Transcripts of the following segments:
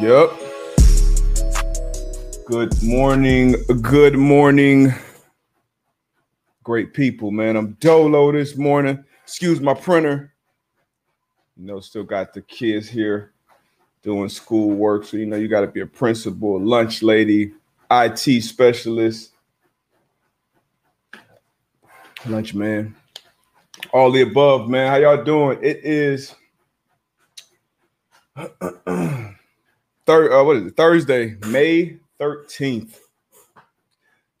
Yep. Good morning. Good morning. Great people, man. I'm dolo this morning. Excuse my printer. You know, still got the kids here doing school work. So, you know, you got to be a principal, lunch lady, IT specialist, lunch man, all the above, man. How y'all doing? It is Uh, what is it? Thursday, May thirteenth.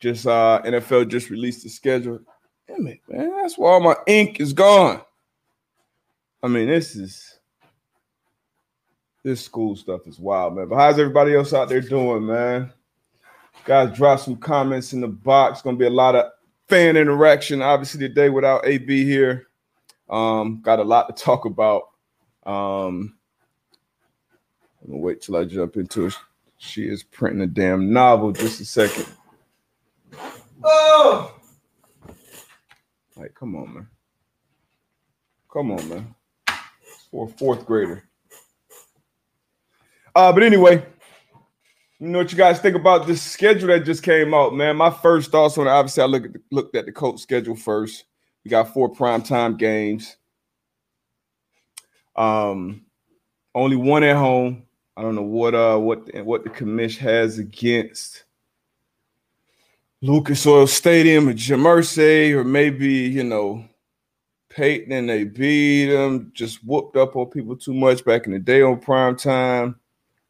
Just uh, NFL just released the schedule. Damn it, man! That's why all my ink is gone. I mean, this is this school stuff is wild, man. But how's everybody else out there doing, man? Guys, drop some comments in the box. Gonna be a lot of fan interaction, obviously, today without AB here. Um, got a lot to talk about. Um, wait till I jump into it. She is printing a damn novel. Just a second. Oh, like, come on, man. Come on, man. For a fourth grader. Uh, but anyway, you know what you guys think about this schedule that just came out, man. My first thoughts on it, obviously, I look at the, looked at the coach schedule first. We got four primetime games. Um, only one at home. I don't know what uh what what the commission has against Lucas Oil Stadium or Jim Irsay, or maybe you know Peyton and they beat them, just whooped up on people too much back in the day on prime time.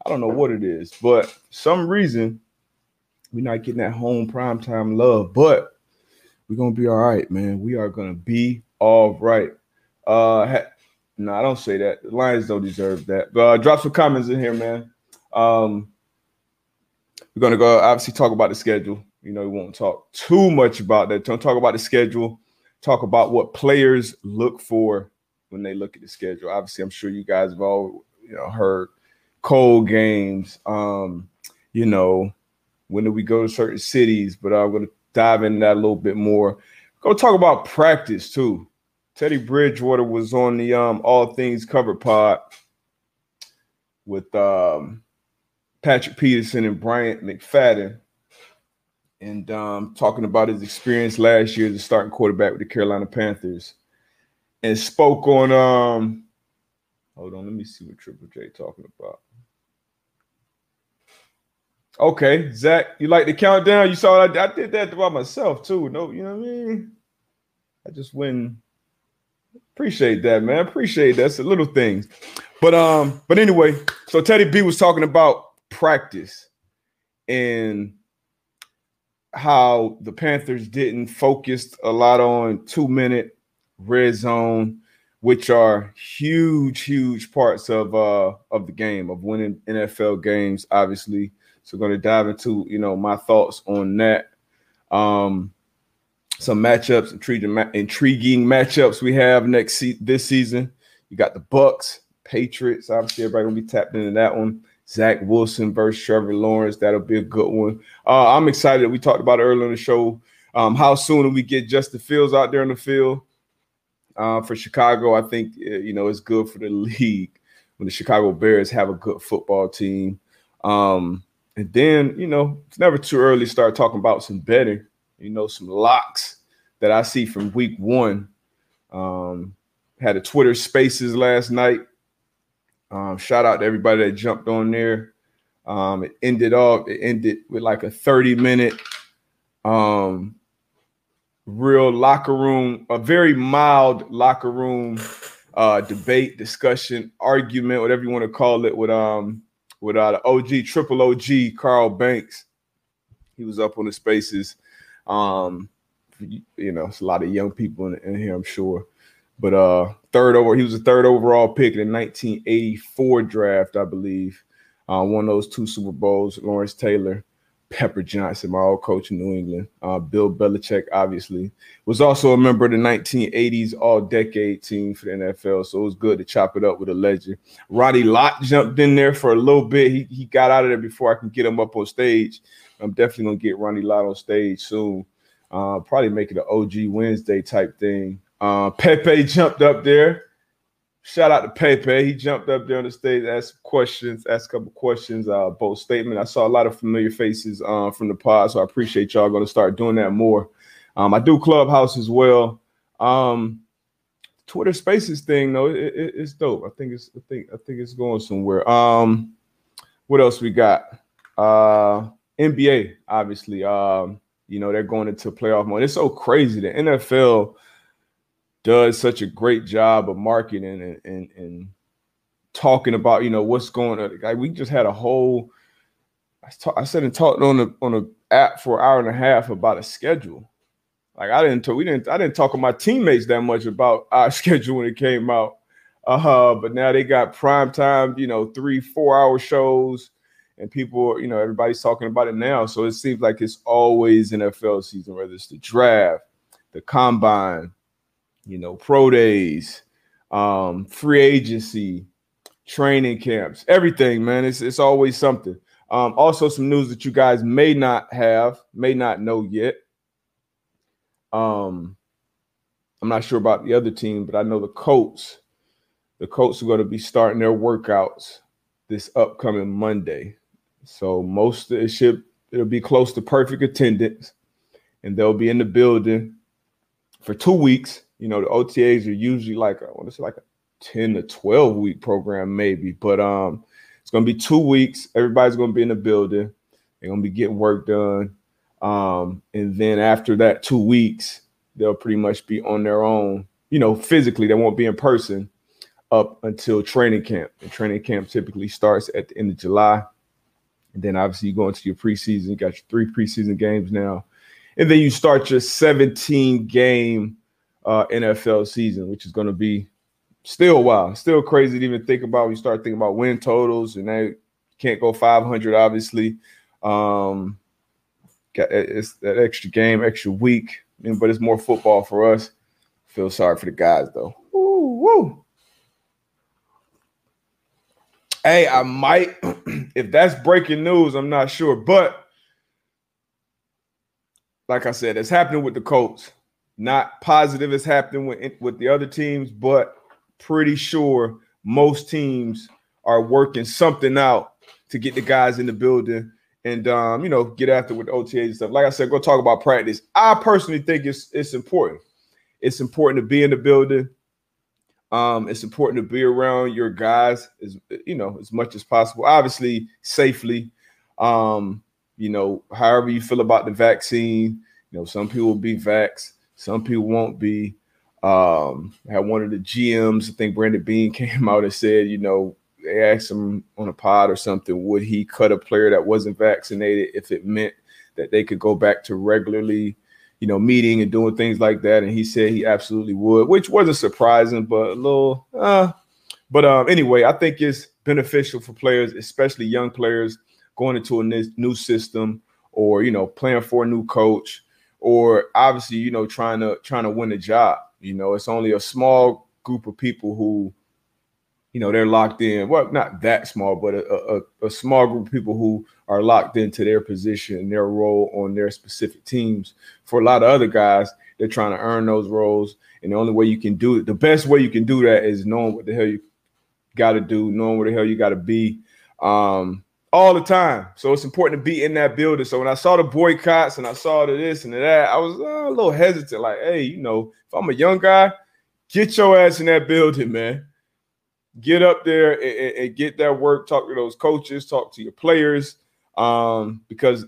I don't know what it is, but some reason we're not getting that home prime time love. But we're gonna be all right, man. We are gonna be all right. Uh, no, I don't say that. The Lions don't deserve that. But uh, drop some comments in here, man. Um, we're gonna go obviously talk about the schedule. You know, we won't talk too much about that. Don't talk about the schedule. Talk about what players look for when they look at the schedule. Obviously, I'm sure you guys have all you know heard cold games. Um, you know, when do we go to certain cities? But I'm gonna dive into that a little bit more. Go talk about practice too. Teddy Bridgewater was on the um, All Things Covered pod with um, Patrick Peterson and Bryant McFadden, and um, talking about his experience last year as a starting quarterback with the Carolina Panthers, and spoke on. Um, hold on, let me see what Triple J talking about. Okay, Zach, you like the countdown? You saw I, I did that by myself too. No, you know what I mean. I just went. Appreciate that, man. Appreciate that. It's the little things. But um, but anyway, so Teddy B was talking about practice and how the Panthers didn't focus a lot on two minute red zone, which are huge, huge parts of uh of the game of winning NFL games, obviously. So going to dive into you know my thoughts on that. Um, some matchups, intriguing, intriguing matchups we have next se- this season. You got the Bucks, Patriots. Obviously, everybody gonna be tapped into that one. Zach Wilson versus Trevor Lawrence. That'll be a good one. Uh, I'm excited. We talked about earlier in the show. Um, how soon do we get Justin Fields out there in the field uh, for Chicago? I think you know it's good for the league when the Chicago Bears have a good football team. Um, and then you know it's never too early to start talking about some betting you know, some locks that I see from week one. Um, had a Twitter spaces last night. Um, shout out to everybody that jumped on there. Um, it ended off, it ended with like a 30 minute um real locker room, a very mild locker room uh debate, discussion, argument, whatever you want to call it, with um with uh the OG, triple OG Carl Banks. He was up on the spaces. Um, you know, it's a lot of young people in, in, here, I'm sure. But uh, third over, he was a third overall pick in the 1984 draft, I believe. Uh, won those two Super Bowls. Lawrence Taylor, Pepper Johnson, my old coach in New England. Uh, Bill Belichick, obviously, was also a member of the 1980s All-Decade team for the NFL. So it was good to chop it up with a legend. Ronnie Lott jumped in there for a little bit. He, he got out of there before I can get him up on stage. I'm definitely gonna get Ronnie Lott on stage soon. Uh, probably make it an OG Wednesday type thing. Uh, Pepe jumped up there. shout out to Pepe. He jumped up there on the stage, asked questions, asked a couple questions, uh, both statement. I saw a lot of familiar faces uh, from the pod, so I appreciate y'all going to start doing that more. Um, I do Clubhouse as well. Um, Twitter Spaces thing though, it, it, it's dope. I think it's I think I think it's going somewhere. Um, what else we got? Uh, NBA, obviously. Um, you know they're going into playoff mode. It's so crazy. The NFL does such a great job of marketing and and, and talking about you know what's going on. Like we just had a whole. I, I said and talked on the on the app for an hour and a half about a schedule like I didn't talk, we didn't I didn't talk to my teammates that much about our schedule when it came out. Uh, but now they got prime time, you know, three, four hour shows, and people, you know, everybody's talking about it now. So it seems like it's always NFL season, whether it's the draft, the combine, you know, pro days, um, free agency, training camps, everything, man. It's it's always something. Um, also, some news that you guys may not have, may not know yet. Um, I'm not sure about the other team, but I know the Colts. The Colts are going to be starting their workouts this upcoming Monday. So most of it should it'll be close to perfect attendance, and they'll be in the building for two weeks. You know, the OTAs are usually like I want to say like a 10 to 12 week program, maybe, but um, it's gonna be two weeks. Everybody's gonna be in the building. They're gonna be getting work done. Um, and then after that two weeks, they'll pretty much be on their own. You know, physically, they won't be in person up until training camp. And training camp typically starts at the end of July. And then obviously you go into your preseason. You got your three preseason games now. And then you start your 17 game uh, NFL season, which is going to be still wild, still crazy to even think about. When you start thinking about win totals, and they can't go 500, obviously. Um, it's that extra game, extra week, but it's more football for us. Feel sorry for the guys though. Woo. Hey, I might, if that's breaking news, I'm not sure. But like I said, it's happening with the Colts. Not positive it's happening with, with the other teams, but pretty sure most teams are working something out to get the guys in the building and um, you know, get after with OTAs and stuff. Like I said, go talk about practice. I personally think it's it's important. It's important to be in the building. Um, it's important to be around your guys as you know as much as possible. Obviously, safely. Um, you know, however you feel about the vaccine. You know, some people will be vax, some people won't be. Um, I had one of the GMs, I think Brandon Beane came out and said, you know, they asked him on a pod or something, would he cut a player that wasn't vaccinated if it meant that they could go back to regularly, you know, meeting and doing things like that? And he said he absolutely would, which wasn't surprising, but a little. Uh, but um, anyway, I think it's beneficial for players, especially young players, going into a new system or you know playing for a new coach or obviously you know trying to trying to win a job. You know, it's only a small group of people who you know they're locked in. Well not that small but a, a, a, small group of people who are locked into their position their role on their specific teams. For a lot of other guys they're trying to earn those roles and the only way you can do it the best way you can do that is knowing what the hell you got to do knowing where the hell you got to be um, all the time. So it's important to be in that building. So when i saw the boycotts and i saw the this and the that i was uh, a little hesitant like hey you know if i'm a young guy get your ass in that building man get up there and, and, get that work. Talk to those coaches, talk to your players, um, because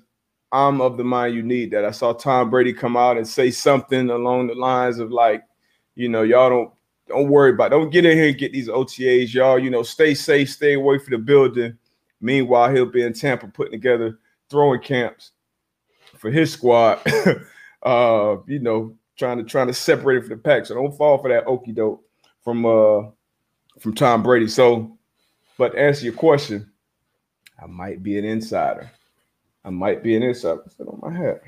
I'm of the mind you need that. I saw Tom Brady come out and say something along the lines of like, you know, y'all don't don't worry about, it. don't get in here and get these OTAs, y'all. You know, stay safe, stay away from the building. Meanwhile, he'll be in Tampa putting together throwing camps for his squad. uh, you know, trying to trying to separate it from the pack. So don't fall for that okey doke from uh from Tom Brady. So, but answer your question, I might be an insider. I might be an insider. Sit on my head.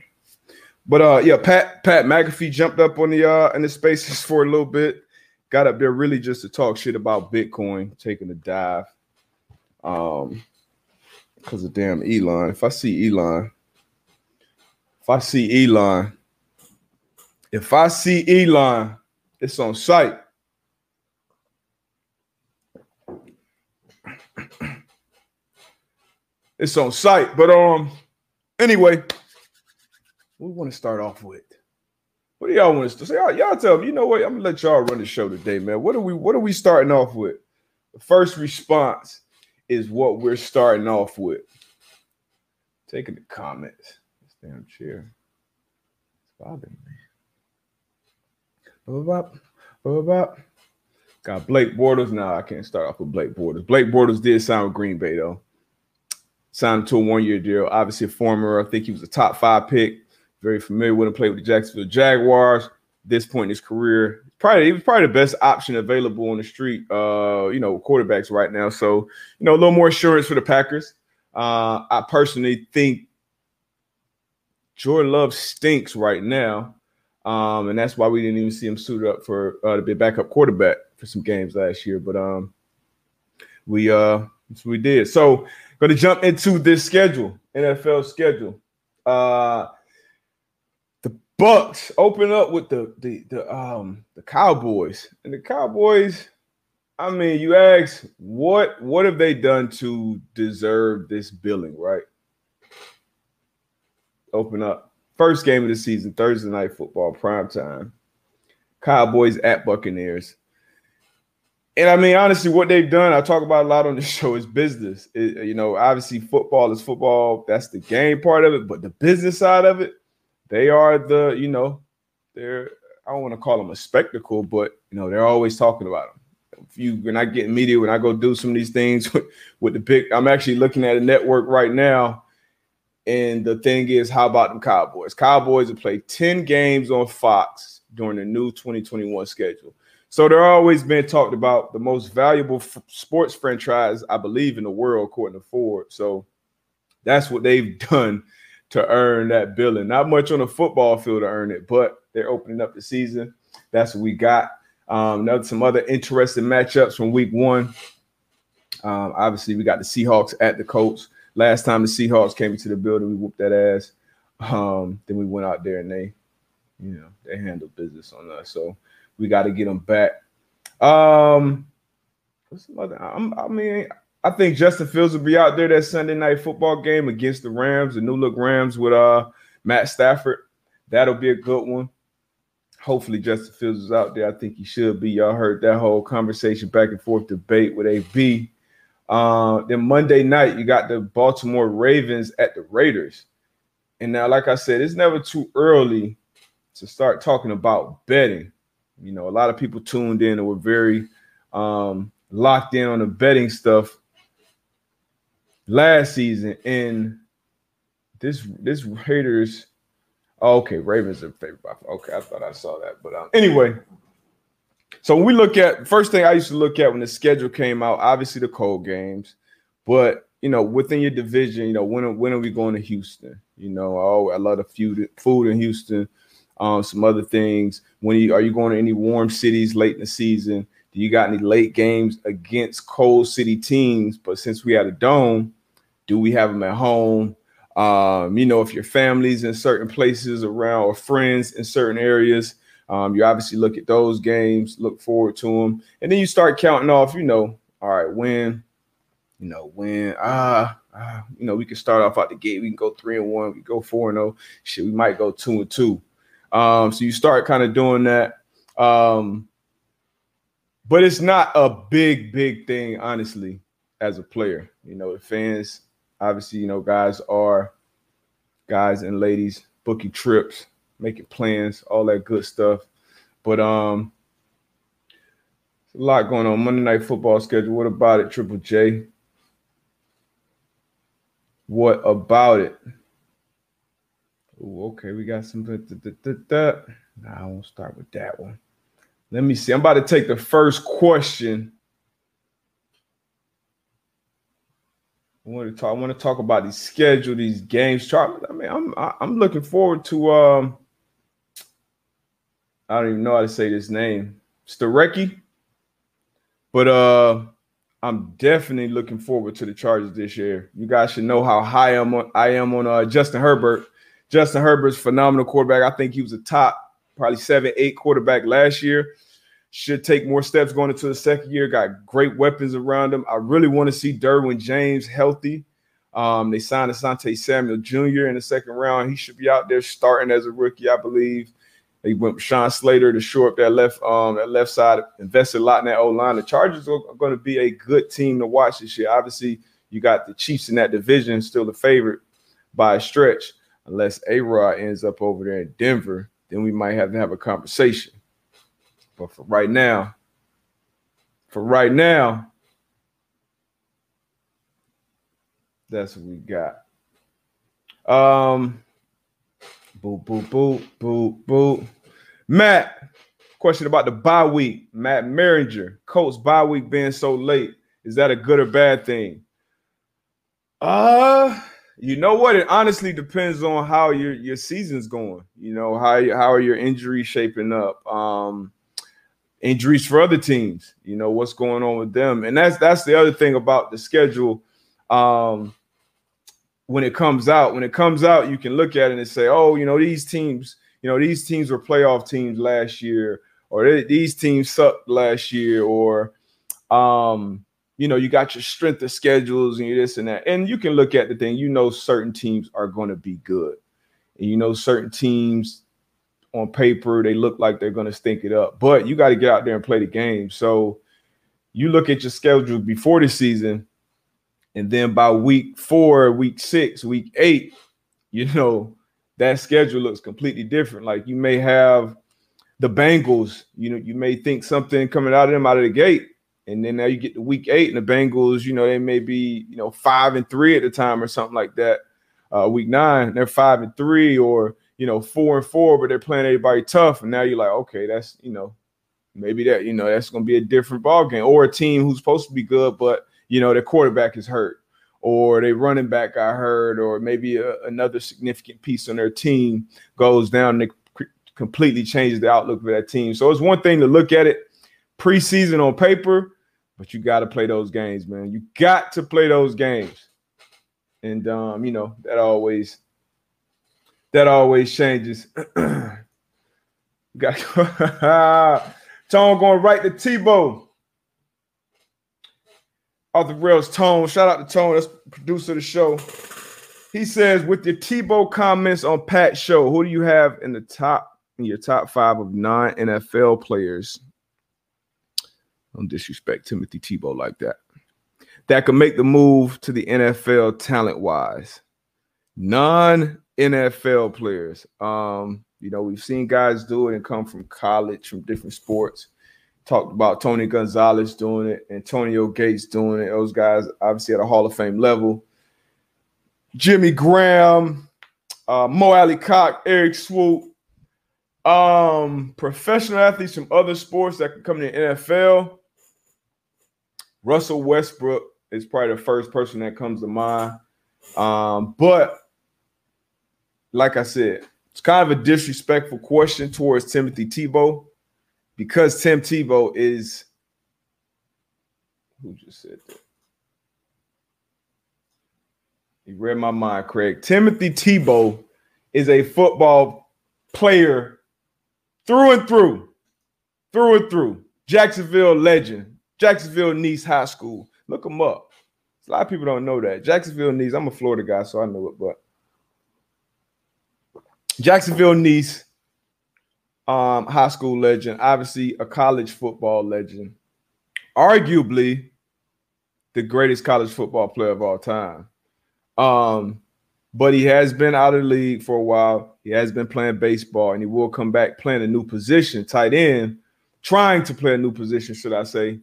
But uh yeah, Pat Pat McAfee jumped up on the uh in the spaces for a little bit. Got up there really just to talk shit about Bitcoin, taking a dive. Um because of damn Elon. If I see Elon, if I see Elon, if I see Elon, it's on site. it's on site. But um, anyway, we want to start off with. What do y'all want to say? Y'all, y'all tell me. You know what? I'm gonna let y'all run the show today, man. What are we? What are we starting off with? The first response is what we're starting off with. Taking the comments. This damn chair. It's bothering me. What about? Got Blake Bortles. Now I can't start off with Blake Bortles. Blake Bortles did sign with Green Bay though. Signed to a one-year deal. Obviously, a former. I think he was a top five pick. Very familiar with him. Played with the Jacksonville Jaguars. This point in his career, probably he was probably the best option available on the street. Uh, you know, quarterbacks right now. So you know, a little more assurance for the Packers. Uh, I personally think Jordan Love stinks right now. Um, and that's why we didn't even see him suit up for uh, to be a backup quarterback for some games last year. But um, we uh, we did. So going to jump into this schedule, NFL schedule. Uh, the Bucks open up with the the the um the Cowboys, and the Cowboys. I mean, you ask what what have they done to deserve this billing, right? Open up First game of the season, Thursday night football, prime time. Cowboys at Buccaneers. And I mean, honestly, what they've done, I talk about a lot on the show, is business. It, you know, obviously, football is football. That's the game part of it, but the business side of it, they are the, you know, they're. I don't want to call them a spectacle, but you know, they're always talking about them. If you when I get media, when I go do some of these things with, with the big, I'm actually looking at a network right now and the thing is, how about them Cowboys? Cowboys have played 10 games on Fox during the new 2021 schedule. So they're always been talked about the most valuable f- sports franchise, I believe, in the world, according to Forbes. So that's what they've done to earn that billing. Not much on the football field to earn it, but they're opening up the season. That's what we got. Um, now some other interesting matchups from week one. Um, obviously, we got the Seahawks at the Colts. Last time the Seahawks came into the building, we whooped that ass. Um, then we went out there and they, you know, they handled business on us. So we got to get them back. Um, I mean, I think Justin Fields will be out there that Sunday night football game against the Rams, the new look Rams with uh Matt Stafford. That'll be a good one. Hopefully, Justin Fields is out there. I think he should be. Y'all heard that whole conversation back and forth debate with AB uh, then Monday night, you got the Baltimore Ravens at the Raiders. And now, like I said, it's never too early to start talking about betting. You know, a lot of people tuned in and were very um, locked in on the betting stuff last season. And this this Raiders, oh, okay, Ravens are favored by. Okay, I thought I saw that, but um, anyway, so when we look at first thing I used to look at when the schedule came out, obviously the cold games, but you know within your division, you know when when are we going to Houston? You know, oh I love the food food in Houston. Um, some other things. When you are you going to any warm cities late in the season? Do you got any late games against cold city teams? But since we had a dome, do we have them at home? Um, you know, if your family's in certain places around or friends in certain areas, um, you obviously look at those games, look forward to them, and then you start counting off. You know, all right, when, you know, when ah, ah you know, we can start off out the gate. We can go three and one. We go four and zero. Oh, shit, we might go two and two. Um, so you start kind of doing that. Um, but it's not a big, big thing, honestly, as a player. You know, the fans, obviously, you know, guys are guys and ladies booking trips making plans, all that good stuff. But um, a lot going on. Monday night football schedule. What about it, Triple J? What about it? Ooh, okay, we got some. Da, da, da, nah, I won't start with that one. Let me see. I'm about to take the first question I want to talk. I want to talk about these schedule, these games. Chart. I mean, I'm I'm looking forward to. Um, I don't even know how to say this name. Starecki. But uh, I'm definitely looking forward to the Chargers this year. You guys should know how high I'm on. I am on uh, Justin Herbert. Justin Herbert's phenomenal quarterback. I think he was a top, probably seven, eight quarterback last year. should take more steps going into the second year. Got great weapons around him. I really want to see Derwin James healthy. Um, they signed Asante Samuel Jr. in the second round. He should be out there starting as a rookie, I believe. They went with Sean Slater to shore up that left um that left side, invested a lot in that O line. The Chargers are going to be a good team to watch this year. Obviously, you got the Chiefs in that division, still the favorite by a stretch, unless A Rod ends up over there in Denver. Then we might have to have a conversation. But for right now, for right now, that's what we got. Um, boop, boop, boop, boop, boop. Matt, question about the bye week. Matt Merringer, Colts bye week being so late. Is that a good or bad thing? Uh, you know what? It honestly depends on how your your season's going. You know how how are your injuries shaping up? Um, injuries for other teams. You know what's going on with them, and that's that's the other thing about the schedule. Um, when it comes out, when it comes out, you can look at it and say, oh, you know these teams, you know these teams were playoff teams last year, or these teams sucked last year, or um, you know you got your strength of schedules and this and that, and you can look at the thing. You know certain teams are going to be good, and you know certain teams on paper they look like they're going to stink it up but you got to get out there and play the game. So you look at your schedule before the season and then by week four week six week eight you know that schedule looks completely different. Like you may have the bengals you know you may think something coming out of them out of the gate and then now you get to week eight and the bengals you know they may be you know five and three at the time or something like that uh, week nine they're five and three or you know, four and four, but they're playing everybody tough. And now you're like, okay, that's you know, maybe that, you know, that's gonna be a different ball game. Or a team who's supposed to be good, but you know, their quarterback is hurt, or they running back got hurt, or maybe a, another significant piece on their team goes down and it completely changes the outlook of that team. So it's one thing to look at it preseason on paper, but you got to play those games, man. You got to play those games. And um, you know, that always that always changes. Got Tone going right to Tebow. Off the rails, Tone. Shout out to Tone, that's producer of the show. He says, with your Tebow comments on Pat show, who do you have in the top in your top five of non-NFL players? Don't disrespect Timothy Tebow like that. That could make the move to the NFL talent-wise. Non NFL players. Um, you know, we've seen guys do it and come from college, from different sports. Talked about Tony Gonzalez doing it, Antonio Gates doing it. Those guys obviously at a Hall of Fame level. Jimmy Graham, uh, Mo Alie-Cox, Erik Swoope, um, professional athletes from other sports that can come to the NFL. Russell Westbrook is probably the first person that comes to mind. Um, but like I said, it's kind of a disrespectful question towards Timothy Tebow because Tim Tebow is who just said that? You read my mind, Craig. Timothy Tebow is a football player through and through, through and through. Jacksonville legend, Jacksonville Nease High School. Look him up. A lot of people don't know that. Jacksonville Nease, I'm a Florida guy, so I know it, but Jacksonville Nease, um, high school legend, obviously a college football legend, arguably the greatest college football player of all time. Um, but he has been out of the league for a while. He has been playing baseball, and he will come back playing a new position, tight end, trying to play a new position, should I say.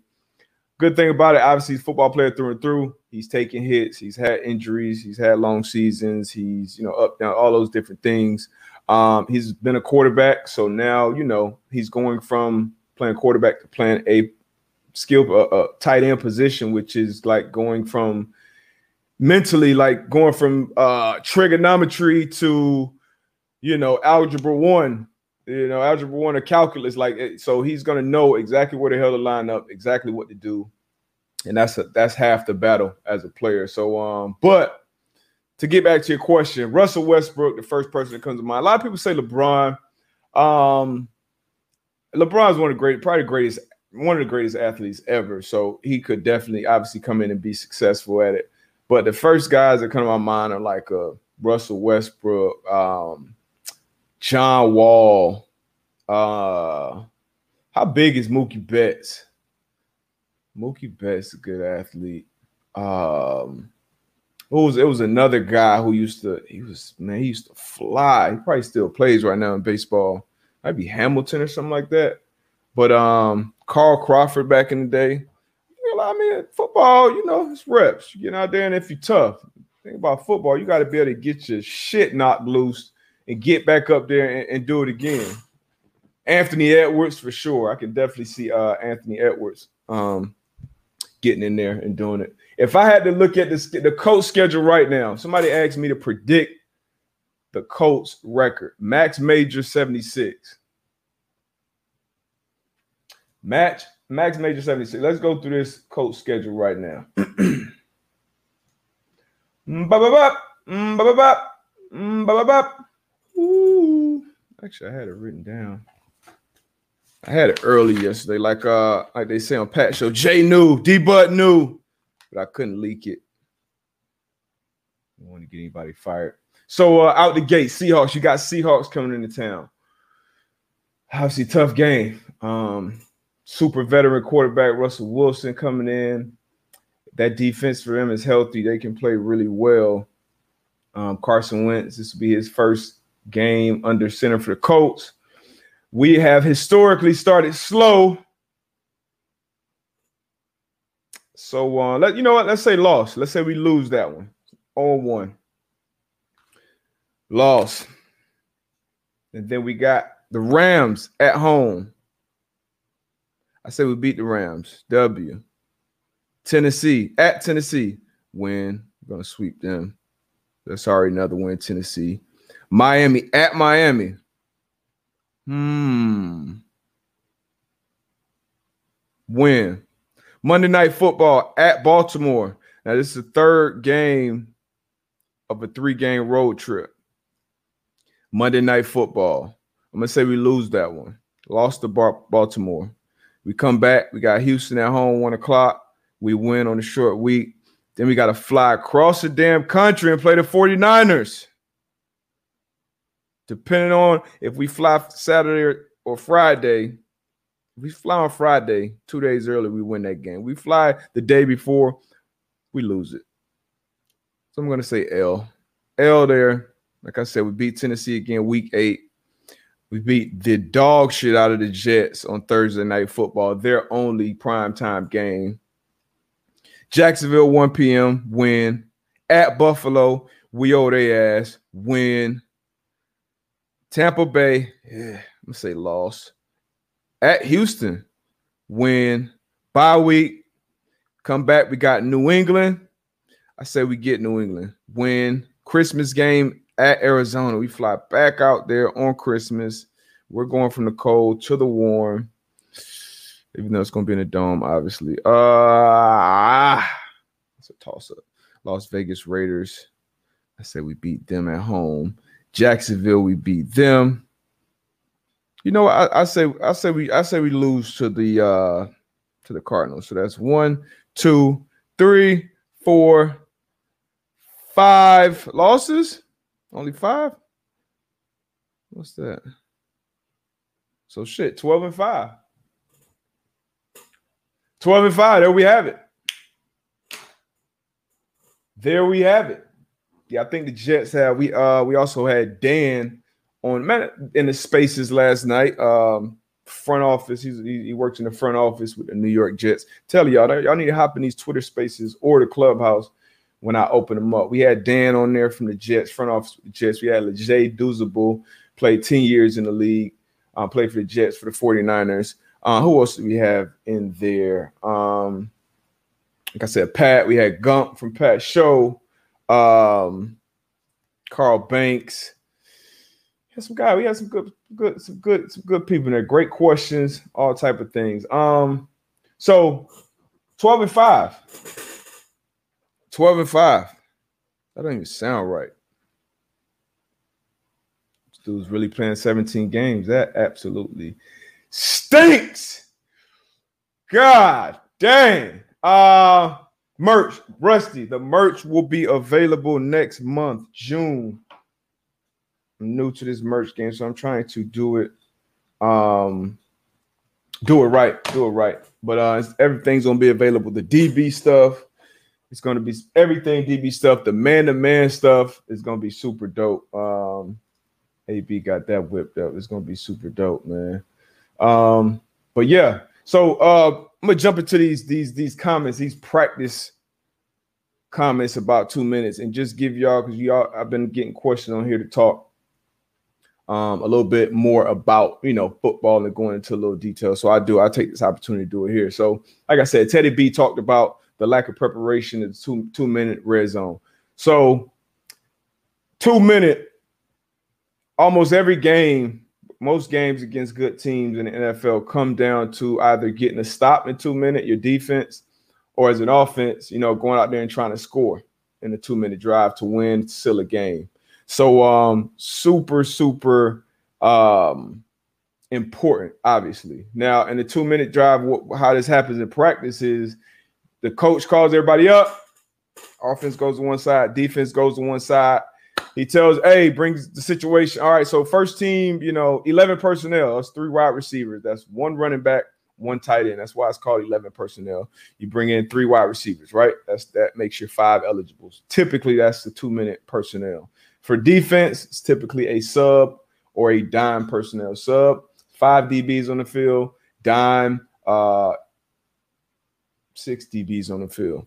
Good thing about it, obviously, he's football player through and through. He's taken hits, he's had injuries, he's had long seasons, he's you know up down all those different things. Um, he's been a quarterback, so now you know he's going from playing quarterback to playing a skill uh, uh, tight end position, which is like going from mentally like going from uh trigonometry to you know algebra one you know algebra one or calculus like so he's gonna know exactly where the hell to line up exactly what to do and that's a, that's half the battle as a player so um but to get back to your question, Russell Westbrook, the first person that comes to mind. A lot of people say LeBron. Um, LeBron's one of the great, probably the greatest, one of the greatest athletes ever. So he could definitely, obviously, come in and be successful at it. But the first guys that come to my mind are like uh, Russell Westbrook, um, John Wall. Uh, how big is Mookie Betts? Mookie Betts a good athlete. Um, it was it was another guy who used to he was man he used to fly. He probably still plays right now in baseball. Might be Hamilton or something like that. But um, Carl Crawford back in the day. You know, I mean, football, you know, it's reps. You get out there, and if you're tough, think about football, you got to be able to get your shit knocked loose and get back up there and, and do it again. Anthony Edwards for sure. I can definitely see uh, Anthony Edwards um, getting in there and doing it. If I had to look at the, the Colts schedule right now, somebody asked me to predict the Colts record. Max Major 76. Match Max Major 76. Let's go through this Colts schedule right now. Ooh. Actually, I had it written down. I had it early yesterday, like uh, like they say on Pat Show. Jay knew, D Butt knew, but I couldn't leak it. I don't want to get anybody fired. So uh, out the gate, Seahawks. You got Seahawks coming into town. Obviously, tough game. Um, super veteran quarterback Russell Wilson coming in. That defense for them is healthy. They can play really well. Um, Carson Wentz, this will be his first game under center for the Colts. We have historically started slow. So uh, let you know what, let's say loss. Let's say we lose that one. 0-1. Loss. And then we got the Rams at home. I say we beat the Rams. W. Tennessee at Tennessee. Win. We're gonna sweep them. That's already another win. Tennessee. Miami at Miami. Hmm. Win. Monday night football at Baltimore. Now, this is the third game of a three-game road trip. Monday night football. I'm gonna say we lose that one. Lost to Baltimore. We come back. We got Houston at home, one o'clock. We win on a short week. Then we got to fly across the damn country and play the 49ers. Depending on if we fly Saturday or Friday, we fly on Friday, two days early, we win that game. We fly the day before, we lose it. So I'm going to say L. L there. Like I said, we beat Tennessee again week eight. We beat the dog shit out of the Jets on Thursday night football, their only primetime game. Jacksonville, 1 p.m. win. At Buffalo, we owe their ass. Win. Tampa Bay, yeah, I'm gonna say loss. At Houston, win. Bye week. Come back. We got New England. I say we get New England. Win. Christmas game at Arizona. We fly back out there on Christmas. We're going from the cold to the warm, even though it's to be in a dome, obviously. Uh, it's a toss up. Las Vegas Raiders. I say we beat them at home. Jacksonville, we beat them. You know, I, I say I say we I say we lose to the uh to the Cardinals. So that's one, two, three, four, five losses. Only five? What's that? So shit, 12 and 5. 12 and 5. There we have it. There we have it. Yeah, I think the Jets have we uh we also had Dan on man in the spaces last night. Um front office. He's, he, works in the front office with the New York Jets. Tell y'all, y'all need to hop in these Twitter spaces or the clubhouse when I open them up. We had Dan on there from the Jets, front office the Jets. We had Leger Douzable, played 10 years in the league, uh, played for the Jets, for the 49ers. Uh, who else do we have in there? Um, like I said, Pat, we had Gump from Pat Show, um, Carl Banks. Had some guy, we had some good, good, some good, some good people in there. Great questions, all type of things. Um, so 12 and 5. 12 and 5. That don't even sound right. This dude's really playing 17 games. That absolutely stinks. God dang. Uh merch, Rusty. The merch will be available next month, June. I'm new to this merch game, so I'm trying to do it. Um, do it right, do it right. But uh, everything's gonna be available. The DB stuff, it's gonna be everything DB stuff. The man to man stuff is gonna be super dope. Um, AB got that whipped up. It's gonna be super dope, man. Um, but yeah, so uh, I'm gonna jump into these these these comments, these practice comments about two minutes, and just give y'all because y'all I've been getting questions on here to talk um, a little bit more about you know football and going into a little detail. So I do I take this opportunity to do it here. So like I said, Teddy B talked about the lack of preparation in the two two minute red zone. So two minute, almost every game, most games against good teams in the NFL come down to either getting a stop in two minute, your defense, or as an offense, you know, going out there and trying to score in a two minute drive to win, seal a game. So um super, super um important, obviously. Now, in the two minute drive, what, how this happens in practice is the coach calls everybody up, offense goes to one side, defense goes to one side. He tells, hey, brings the situation. All right, so first team, you know, 11 personnel. That's three wide receivers. That's one running back, one tight end. That's why it's called 11 personnel. You bring in three wide receivers, right? That's that makes you five eligibles. Typically, that's the two minute personnel. For defense, it's typically a sub or a dime personnel sub. Five DBs on the field, dime, uh, six DBs on the field.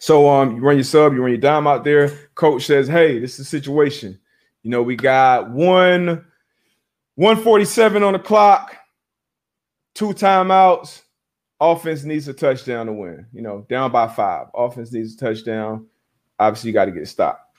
So um, you run your sub, you run your dime out there. Coach says, "Hey, this is the situation. You know, we got one 147 on the clock, two timeouts. Offense needs a touchdown to win. You know, down by five. Offense needs a touchdown. Obviously, you got to get stopped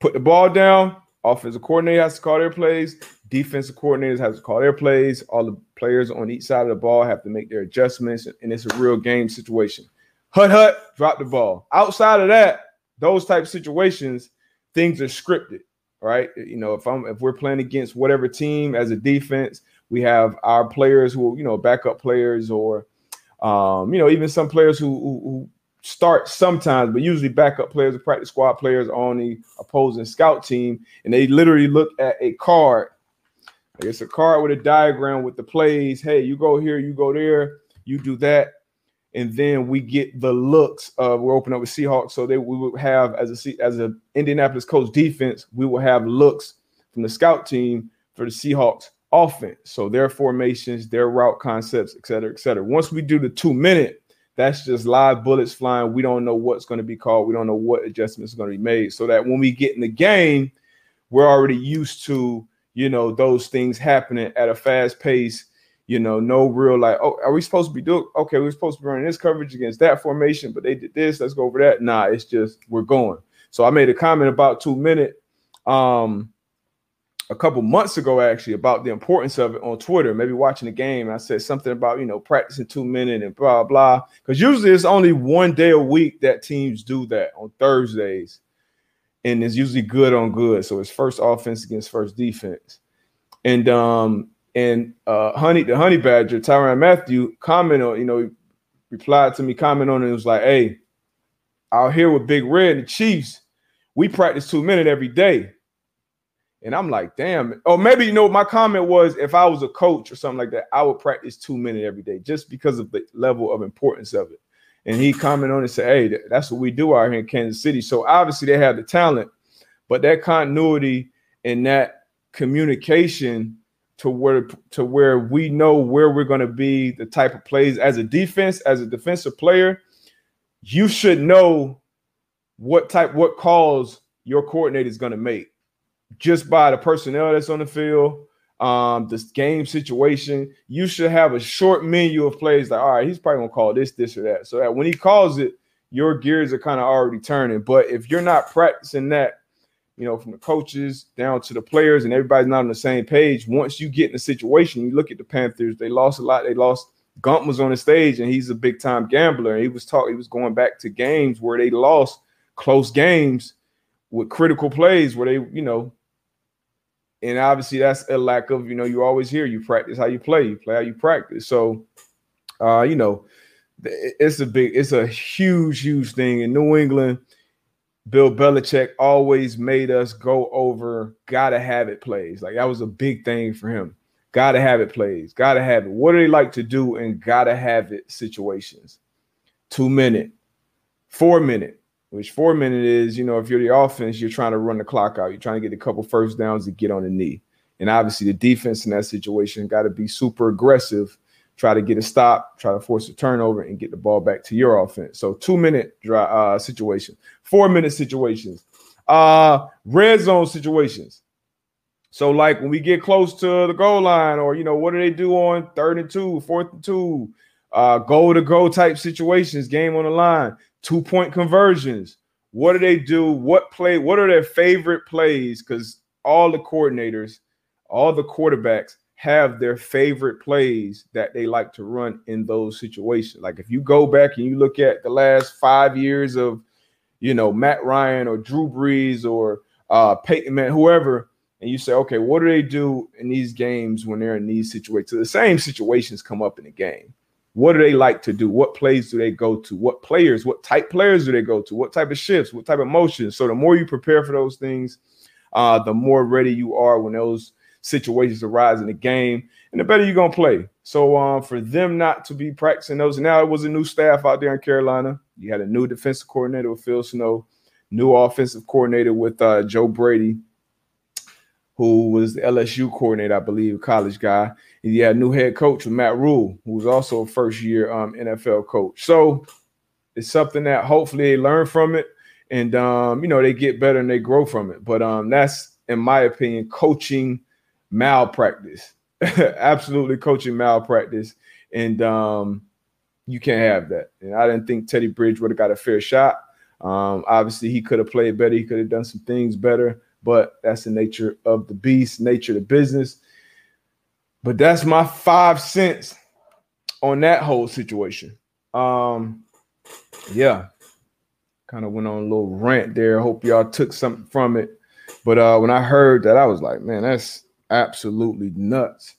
put the ball down. Offensive coordinator has to call their plays. Defensive coordinators have to call their plays. All the players on each side of the ball have to make their adjustments, and it's a real game situation. Hut hut, drop the ball. Outside of that, those type of situations, things are scripted, right? You know, if I'm if we're playing against whatever team as a defense, we have our players who you know backup players or um, you know even some players who, who, who start sometimes, but usually backup players or practice squad players on the opposing scout team, and they literally look at a card. I guess a card with a diagram with the plays. Hey, you go here, you go there, you do that, and then we get the looks of we're opening up with Seahawks. So they we would have as a as a Indianapolis Colts defense, we will have looks from the scout team for the Seahawks offense. So their formations, their route concepts, et cetera, et cetera. Once we do the two minute that's just live bullets flying. We don't know what's going to be called. We don't know what adjustments are going to be made. So that when we get in the game, we're already used to, you know, those things happening at a fast pace. You know, no real like, oh, are we supposed to be doing okay? We're supposed to be running this coverage against that formation, but they did this. Let's go over that. Nah, it's just we're going. So I made a comment about two minute. Um, a couple months ago actually about the importance of it on Twitter, maybe watching the game. I said something about, you know, practicing two minutes and blah, blah. Because usually it's only one day a week that teams do that on Thursdays. And it's usually good on good. So it's first offense against first defense. And um, and uh honey, the honey badger, Tyrann Mathieu, comment on, you know, replied to me, comment on it, it was like, hey, out here with Big Red and the Chiefs, we practice two minutes every day. And I'm like, damn. Or maybe you know, my comment was if I was a coach or something like that, I would practice two minutes every day just because of the level of importance of it. And he commented on it and said, Hey, that's what we do out here in Kansas City. So obviously they have the talent, but that continuity and that communication to where to where we know where we're going to be, the type of plays as a defense, as a defensive player, you should know what type, what calls your coordinator is going to make just by the personnel that's on the field, um, this game situation, you should have a short menu of plays like, all right, he's probably gonna call this, this, or that. So that when he calls it, your gears are kind of already turning. But if you're not practicing that, you know, from the coaches down to the players and everybody's not on the same page, once you get in a situation, you look at the Panthers, they lost a lot. They lost Gump was on the stage and he's a big time gambler. And he was talking, he was going back to games where they lost close games with critical plays where they, you know, and obviously that's a lack of, you know, you always hear you practice how you play, you play how you practice. So, uh, you know, it's a big, it's a huge, huge thing in New England. Bill Belichick always made us go over gotta have it plays. Like that was a big thing for him. Gotta have it plays, gotta have it. What do they like to do in gotta have it situations? Two minute, four minute, which four minute is, you know, if you're the offense, you're trying to run the clock out. You're trying to get a couple first downs to get on the knee. And obviously, the defense in that situation got to be super aggressive, try to get a stop, try to force a turnover, and get the ball back to your offense. So, two minute uh, situation, four minute situations, uh, red zone situations. So, like when we get close to the goal line, or you know, what do they do on third and two, fourth and two, uh, goal to go type situations, game on the line? two point conversions. What do they do? What play? What are their favorite plays? Because all the coordinators, all the quarterbacks have their favorite plays that they like to run in those situations. Like if you go back and you look at the last five years of, you know, Matt Ryan or Drew Brees or uh, Peyton Man, whoever, and you say, okay, what do they do in these games when they're in these situations? So the same situations come up in the game. What do they like to do? What plays do they go to? What players, what type players do they go to? What type of shifts? What type of motions? So the more you prepare for those things, uh, the more ready you are when those situations arise in the game, and the better you're gonna play. So um, for them not to be practicing those, now it was a new staff out there in Carolina. You had a new defensive coordinator with Phil Snow, new offensive coordinator with uh, Joe Brady, who was the LSU coordinator, I believe, college guy. And you had a new head coach with Matt Rhule, who was also a first year um, NFL coach. So it's something that hopefully they learn from it and um, you know they get better and they grow from it. But um, that's in my opinion, coaching malpractice. Absolutely coaching malpractice. And um, you can't have that. And I didn't think Teddy Bridgewater have got a fair shot. Um, obviously, he could have played better. He could have done some things better but that's the nature of the beast, nature of the business. But that's my five cents on that whole situation. Um, yeah, kind of went on a little rant there. Hope y'all took something from it. But uh, when I heard that, I was like, man, that's absolutely nuts.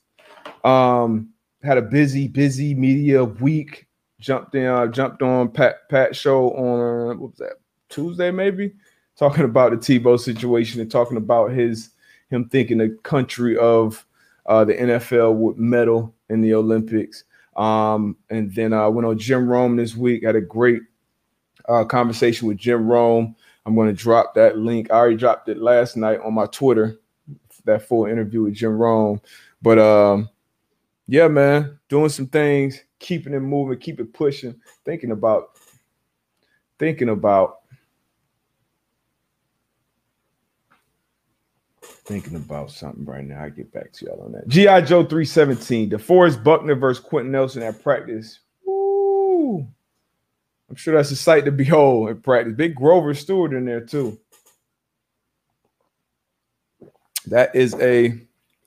Um, had a busy, busy media week. Jumped in, uh, jumped on Pat Pat show on what was that Tuesday maybe talking about the Tebow situation and talking about his him thinking the country of uh, the NFL would medal in the Olympics. Um, and then I uh, went on Jim Rome this week. Had a great uh, conversation with Jim Rome. I'm going to drop that link. I already dropped it last night on my Twitter. That full interview with Jim Rome. But um, yeah, man, doing some things, keeping it moving, keep it pushing, thinking about, thinking about thinking about something right now. I get back to y'all on that. G.I. Joe 317, DeForest Buckner versus Quenton Nelson at practice. Woo! I'm sure that's a sight to behold at practice. Big Grover Stewart in there too. That is a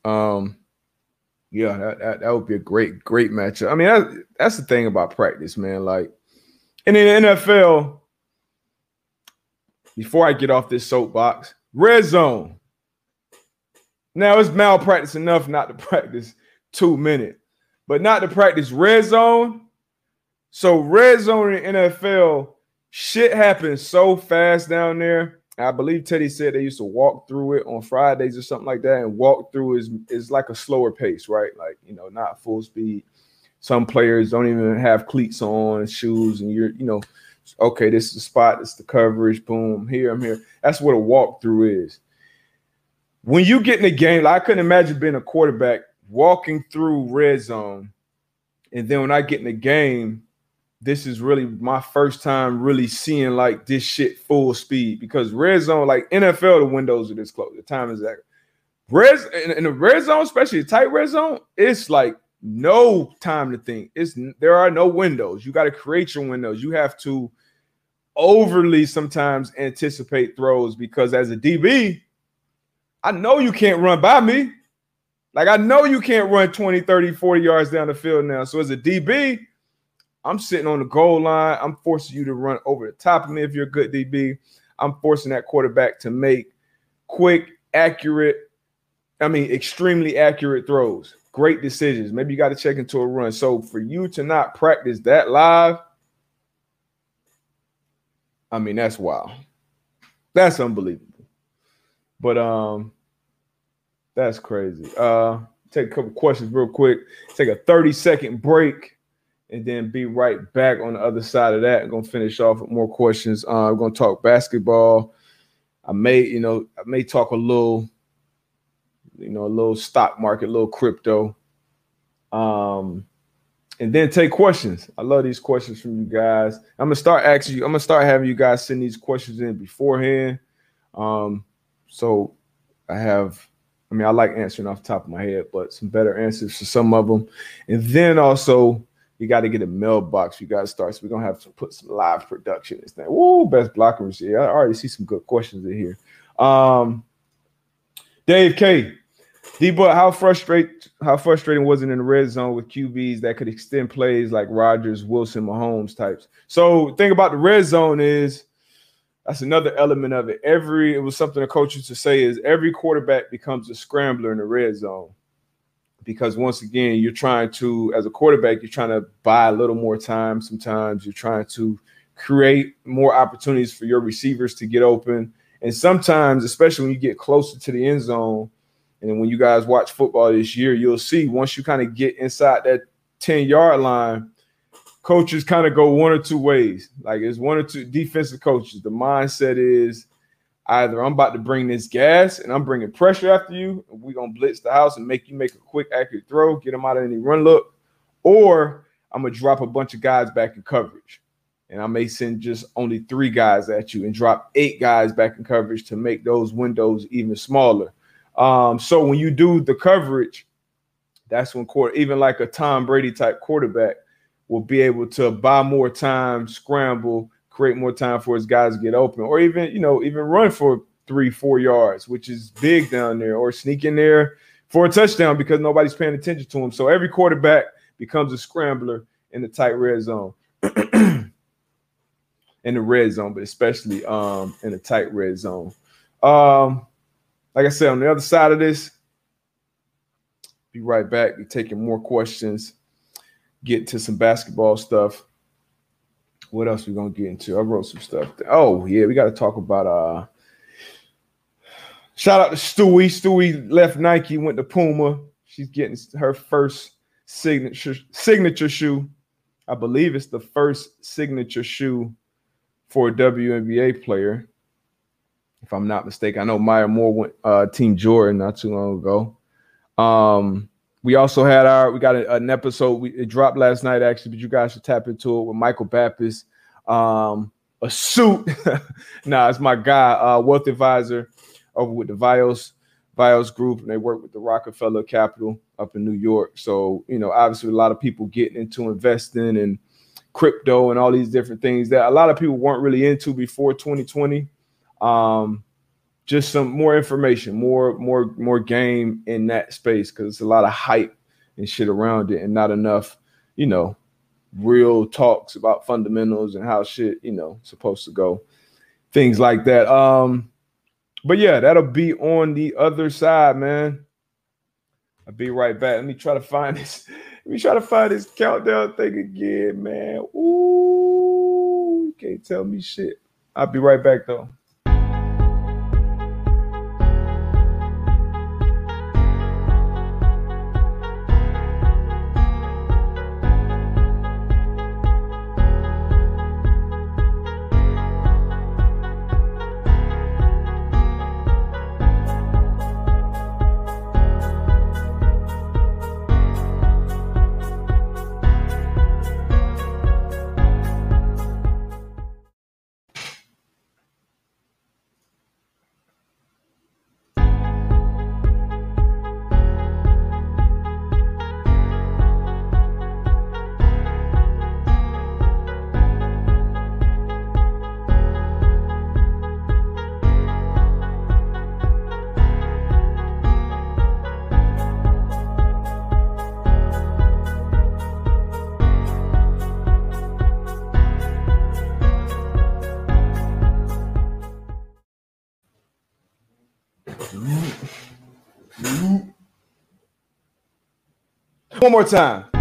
um yeah, that, that, that would be a great, great matchup. I mean, that, that's the thing about practice, man. Like in the NFL, before I get off this soapbox, red zone. Now it's malpractice enough not to practice two minutes, but not to practice red zone. So red zone in NFL, shit happens so fast down there. I believe Teddy said they used to walk through it on Fridays or something like that, and walk through is is like a slower pace, right? Like you know, not full speed. Some players don't even have cleats on, shoes, and you're you know, okay, this is the spot, this is the coverage, boom, here I'm here. That's what a walkthrough is when you get in the game, like I couldn't imagine being a quarterback walking through red zone. And then when I get in the game, this is really my first time really seeing like this shit full speed because red zone, like NFL, the windows are this close. The time is that red in, in the red zone, especially the tight red zone, it's like no time to think. It's there are no windows. You got to create your windows. You have to overly sometimes anticipate throws because as a DB, I know you can't run by me. Like I know you can't run 20, 30, 40 yards down the field now. So as a DB, I'm sitting on the goal line. I'm forcing you to run over the top of me if you're a good DB. I'm forcing that quarterback to make quick, accurate, I mean, extremely accurate throws, great decisions. Maybe you got to check into a run. So for you to not practice that live, I mean, that's wild. That's unbelievable. But um, that's crazy. Uh, take a couple questions real quick. Take a 30 second break and then be right back on the other side of that. I'm gonna finish off with more questions. Uh, I'm gonna talk basketball. I may, you know, I may talk a little, you know, a little stock market, a little crypto. Um, and then take questions. I love these questions from you guys. I'm gonna start asking you. I'm gonna start having you guys send these questions in beforehand. Um, so I have. I mean, I like answering off the top of my head, but some better answers for some of them. And then also you got to get a mailbox. You got to start. So we're gonna have to put some live production. This thing. Woo, best blocker receiver. I already see some good questions in here. Um, Dave K. D but how frustrate how frustrating was it in the red zone with QBs that could extend plays like Rodgers, Wilson, Mahomes types? So thing about the red zone is that's another element of it. Every it was something the coach used to say is every quarterback becomes a scrambler in the red zone because once again, you're trying to, as a quarterback, you're trying to buy a little more time. Sometimes you're trying to create more opportunities for your receivers to get open. And sometimes, especially when you get closer to the end zone, and when you guys watch football this year, you'll see once you kind of get inside that 10 yard line, coaches kind of go one or two ways. Like it's one or two defensive coaches. The mindset is Either I'm about to bring this gas and I'm bringing pressure after you, and we're gonna blitz the house and make you make a quick, accurate throw, get them out of any run look, or I'm gonna drop a bunch of guys back in coverage. And I may send just only three guys at you and drop eight guys back in coverage to make those windows even smaller. Um, so when you do the coverage, that's when quarter, even like a Tom Brady type quarterback will be able to buy more time, scramble, create more time for his guys to get open, or even you know even run for three, four yards, which is big down there, or sneak in there for a touchdown because nobody's paying attention to him. So every quarterback becomes a scrambler in the tight red zone. in the red zone, but especially um, in the tight red zone. Um, like I said, on the other side of this, be right back. Be taking more questions, get to some basketball stuff what else we gonna get into? I wrote some stuff. Oh yeah, we got to talk about uh. Shout out to Stewie. Stewie left Nike, went to Puma. She's getting her first signature signature shoe. I believe it's the first signature shoe for a WNBA player, if I'm not mistaken. I know Maya Moore went uh, Team Jordan not too long ago. Um, we also had our we got a, an episode we it dropped last night actually, but you guys should tap into it with Michael Baptist. Um, a suit. nah, it's my guy, uh, wealth advisor over with the Vios Vios Group, and they work with the Rockefeller Capital up in New York. So you know, obviously, a lot of people getting into investing and crypto and all these different things that a lot of people weren't really into before 2020. Um, just some more information, more more more game in that space because it's a lot of hype and shit around it, and not enough, you know, real talks about fundamentals and how shit, you know, supposed to go, things like that. Um, but yeah, that'll be on the other side, man. I'll be right back. Let me try to find this. Let me try to find this countdown thing again, man. Ooh, you can't tell me shit. I'll be right back though. One more time.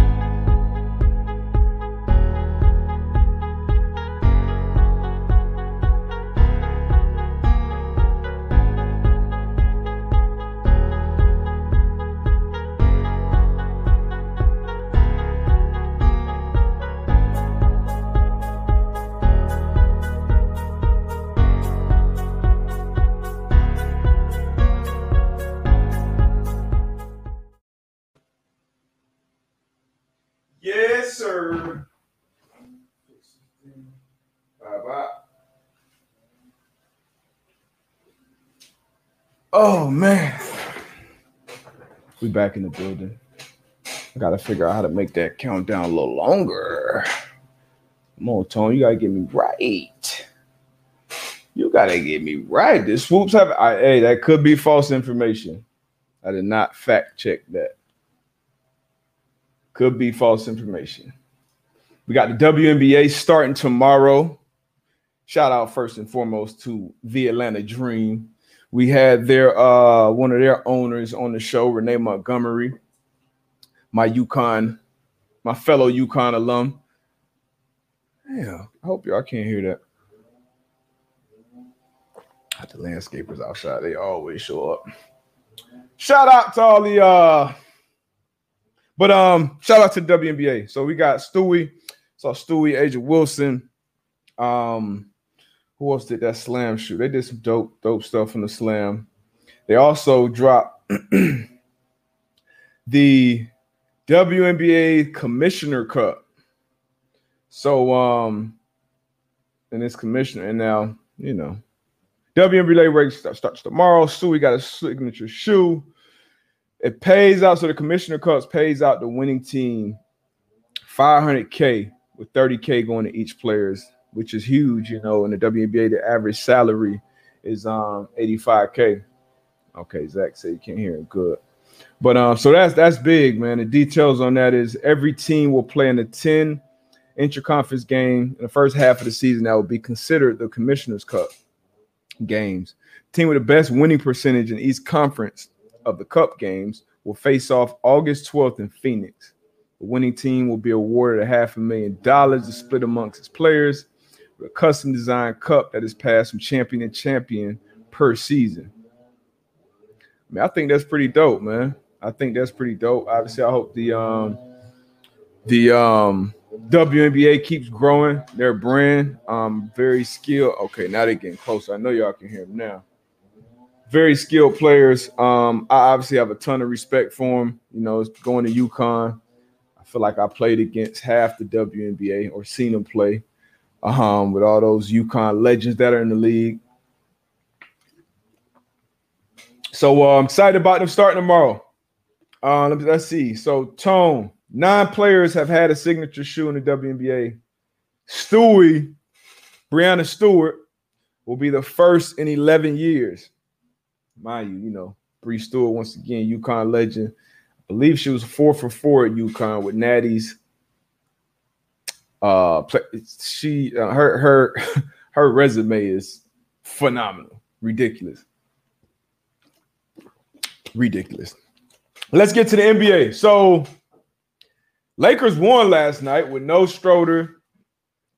Oh man. We back in the building. I gotta figure out how to make that countdown a little longer. Come on, Tony, you gotta get me right. You gotta get me right. The swoops have I, hey, that could be false information. I did not fact check that. Could be false information. We got the WNBA starting tomorrow. Shout out first and foremost to the Atlanta Dream. We had their uh one of their owners on the show, Renee Montgomery, my UConn, my fellow UConn alum. Yeah, I hope y'all can't hear that. The landscapers outside, they always show up. Shout out to all the uh but um, shout out to WNBA. So we got Stewie, saw Stewie, A'ja Wilson. Um, who else did that slam shoot? They did some dope, dope stuff in the slam. They also dropped the WNBA Commissioner Cup. So um, and it's commissioner, and now you know, WNBA race starts tomorrow. Stewie got a signature shoe. It pays out, so the commissioner cups pays out the winning team 500k with 30k going to each players, which is huge. You know, in the WNBA, the average salary is um 85k. Okay, Zach said you can't hear him good. But um, so that's that's big, man. The details on that is every team will play in a 10 interconference game in the first half of the season that will be considered the Commissioner's Cup games. Team with the best winning percentage in each conference of the Cup games will face off August 12th in Phoenix. The winning team will be awarded a half a million dollars to split amongst its players a custom designed cup that is passed from champion to champion per season. I mean, I think that's pretty dope, man. I think that's pretty dope. Obviously, I hope the um the um WNBA keeps growing their brand. Um, very skilled. Okay, now they're getting closer. I know y'all can hear them now very skilled players. Um, I obviously have a ton of respect for them. You know, going to UConn, I feel like I played against half the WNBA or seen them play. Um, with all those UConn legends that are in the league. So uh, I'm excited about them starting tomorrow. Uh, let let's see. So Tone, nine players have had a signature shoe in the WNBA. Stewie, Breanna Stewart, will be the first in 11 years mind you, you know, Bree Stewart once again, UConn legend. I believe she was four for four at UConn with Natty's. Uh, she uh, her her her resume is phenomenal, ridiculous, ridiculous. Let's get to the NBA. So, Lakers won last night with no Schroeder,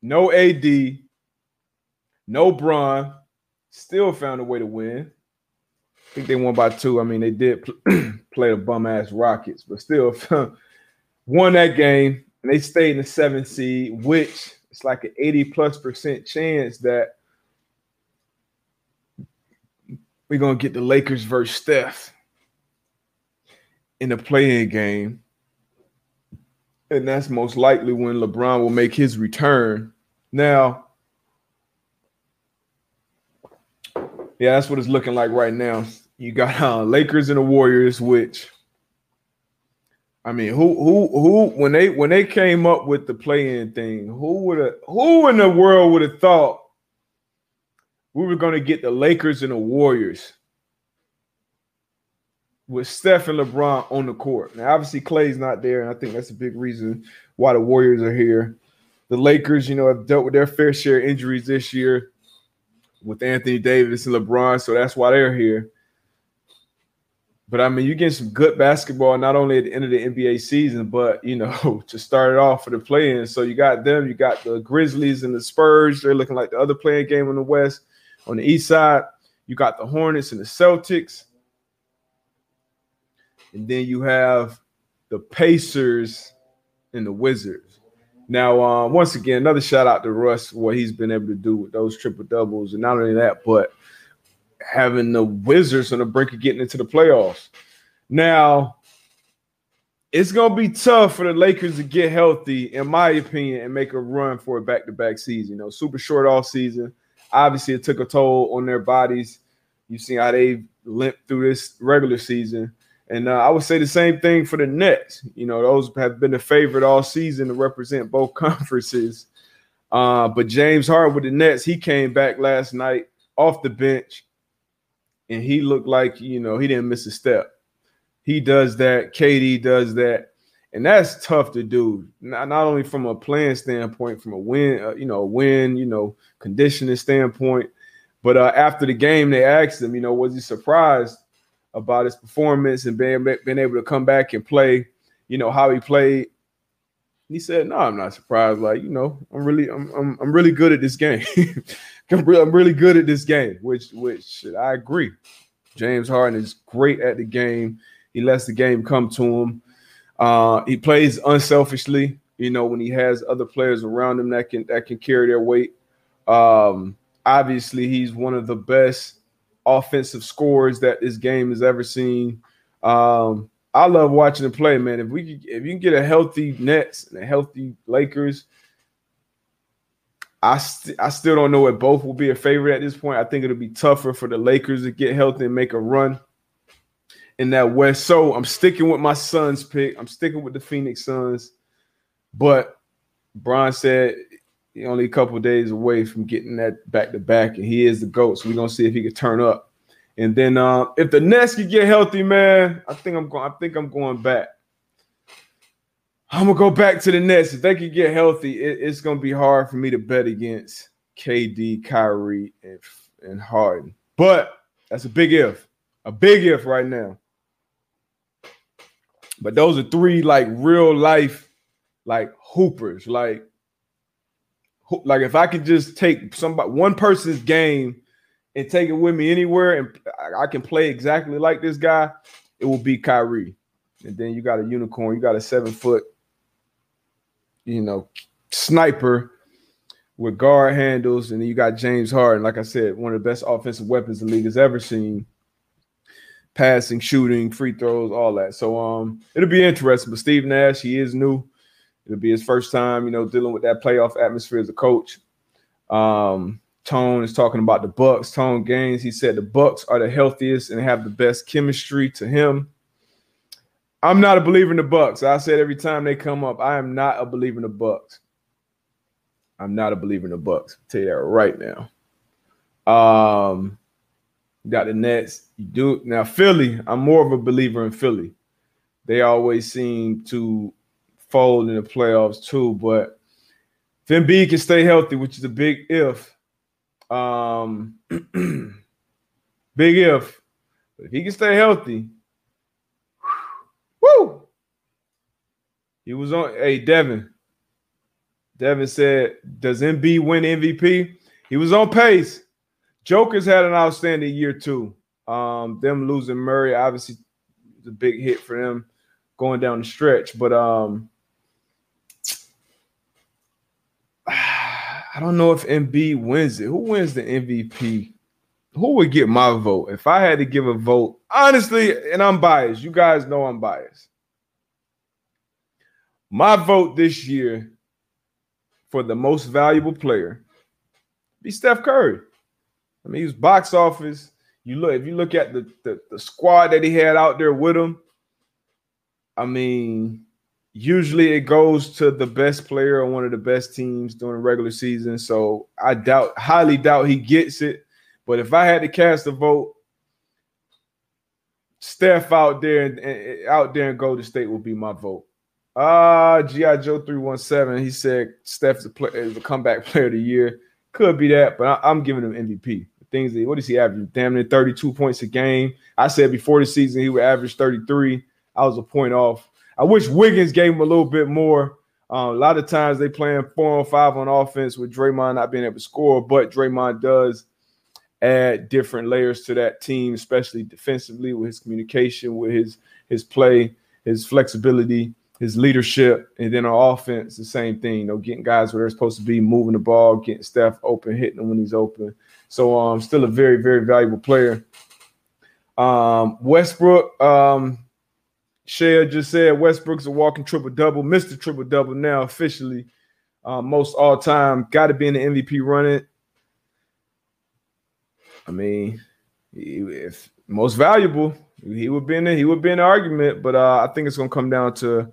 no AD, no Bron. Still found a way to win. I think they won by two. I mean, they did play the bum ass Rockets, but still won that game and they stayed in the seventh seed, which it's like an 80 plus percent chance that we're gonna get the Lakers versus Steph in the play-in game. And that's most likely when LeBron will make his return. Now, yeah, that's what it's looking like right now. You got uh, Lakers and the Warriors, which I mean, who who who when they when they came up with the play-in thing, who would have who in the world would have thought we were going to get the Lakers and the Warriors with Steph and LeBron on the court. Now, obviously, Clay's not there, and I think that's a big reason why the Warriors are here. The Lakers, you know, have dealt with their fair share of injuries this year with Anthony Davis and LeBron, so that's why they're here. But I mean, you get some good basketball not only at the end of the NBA season, but you know, to start it off for the play-in. So you got them, you got the Grizzlies and the Spurs. They're looking like the other play-in game in the West. On the East side, you got the Hornets and the Celtics, and then you have the Pacers and the Wizards. Now, uh, once again, another shout out to Russ what he's been able to do with those triple doubles, and not only that, but having the Wizards on the brink of getting into the playoffs. Now, it's gonna be tough for the Lakers to get healthy, in my opinion, and make a run for a back-to-back season. You know, super short off season. Obviously, it took a toll on their bodies. You've seen how they limped through this regular season. And uh, I would say the same thing for the Nets. You know, those have been the favorite all season to represent both conferences. Uh, but James Harden with the Nets, he came back last night off the bench and he looked like you know he didn't miss a step. He does that. KD does that, and that's tough to do. Not, not only from a playing standpoint, from a win, uh, you know, win, you know, conditioning standpoint, but uh, after the game, they asked him, you know, was he surprised about his performance and being being able to come back and play, you know, how he played. He said, "No, I'm not surprised. Like, you know, I'm really, I'm, I'm, I'm really good at this game. I'm really, I'm really good at this game, which which I agree. James Harden is great at the game. He lets the game come to him. Uh, he plays unselfishly. You know, when he has other players around him that can that can carry their weight. Um, obviously, he's one of the best offensive scorers that this game has ever seen. Um, I love watching him play, man. If we if you can get a healthy Nets and a healthy Lakers, I, st- I still don't know if both will be a favorite at this point. I think it'll be tougher for the Lakers to get healthy and make a run in that West. So I'm sticking with my Suns pick. I'm sticking with the Phoenix Suns. But Brian said only a couple days away from getting that back to back, and he is the GOAT. So we're gonna see if he can turn up. And then uh, if the Nets can get healthy, man, I think I'm going. I think I'm going back. I'm gonna go back to the Nets. If they can get healthy, it, it's gonna be hard for me to bet against KD, Kyrie, and, and Harden. But that's a big if, a big if right now. But those are three like real life, like hoopers. Like, like if I could just take somebody, one person's game, and take it with me anywhere, and I can play exactly like this guy, it will be Kyrie. And then you got a unicorn. You got a seven foot you know, sniper with guard handles, and then you got James Harden. Like I said, one of the best offensive weapons the league has ever seen. Passing, shooting, free throws, all that. So um, it'll be interesting. But Steve Nash, he is new. It'll be his first time, you know, dealing with that playoff atmosphere as a coach. Um, Tone is talking about the Bucks. Tone Gaines, he said the Bucks are the healthiest and have the best chemistry to him. I'm not a believer in the Bucks. I said every time they come up, I am not a believer in the Bucks. I'm not a believer in the Bucks. I'll tell you that right now. Um, got the Nets. You do now Philly. I'm more of a believer in Philly. They always seem to fold in the playoffs too. But if Embiid can stay healthy, which is a big if, um, big if. But if he can stay healthy, Woo! He was on. Hey, Devin. Devin said, "Does Embiid win MVP?" He was on pace. Joker's had an outstanding year too. Um, them losing Murray obviously was a big hit for them going down the stretch, but um, I don't know if Embiid wins it. Who wins the MVP? Who would get my vote if I had to give a vote? Honestly, and I'm biased. You guys know I'm biased. My vote this year for the most valuable player be Steph Curry. I mean, he was box office. You look if you look at the, the, the squad that he had out there with him. I mean, usually it goes to the best player on one of the best teams during the regular season. So I doubt, highly doubt he gets it. But if I had to cast a vote, Steph out there and out there in Golden State will be my vote. Uh GI Joe three one seven. He said the, play, the comeback player of the year. Could be that, but I, am giving him MVP. things that what does he average? Damn near 32 points a game. I said before the season he would average 33. I was a point off. I wish Wiggins gave him a little bit more. Uh, a lot of times they playing four on five on offense with Draymond not being able to score, but Draymond does add different layers to that team, especially defensively with his communication, with his his play, his flexibility, his leadership, and then on offense, the same thing. You know, getting guys where they're supposed to be, moving the ball, getting Steph open, hitting him when he's open. So, um, still a very very valuable player. Um, Westbrook, um, Shea just said Westbrook's a walking triple double, Mr. Triple Double now officially. Uh, most all time, got to be in the MVP running. I mean, if most valuable, he would be in he would be in argument, but uh, I think it's gonna come down to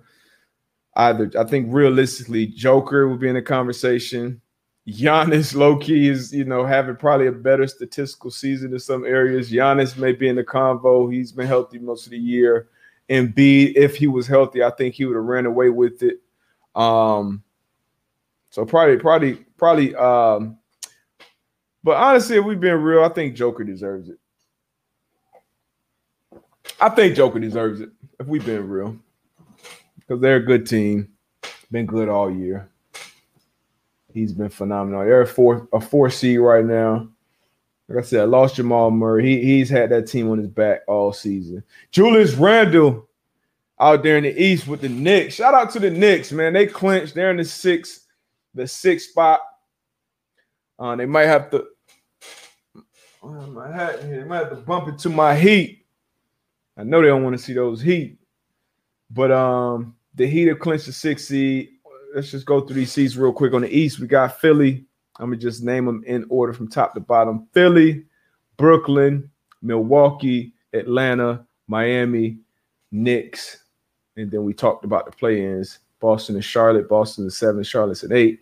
either. I think realistically, Joker would be in the conversation. Giannis low key is you know having probably a better statistical season in some areas. Giannis may be in the convo. He's been healthy most of the year. Embiid, if he was healthy, I think he would have ran away with it. Um, so probably, probably, probably. Um, but honestly, if we've been real, I think Joker deserves it. I think Joker deserves it if we've been real, because they're a good team, been good all year. He's been phenomenal. They're a four a four seed right now. Like I said, I lost Jamal Murray. He, he's had that team on his back all season. Julius Randle out there in the East with the Knicks. Shout out to the Knicks, man. They clinched. They're in the sixth, the sixth spot. Uh, they might have to. my hat here. They might have to bump it to my heat. I know they don't want to see those heat, but um, the Heat have clinched the sixth seed. Let's just go through these seeds real quick. On the East, we got Philly, I'm gonna just name them in order from top to bottom: Philly, Brooklyn, Milwaukee, Atlanta, Miami, Knicks, and then we talked about the play-ins: Boston and Charlotte. Boston is seven, Charlotte's at eight.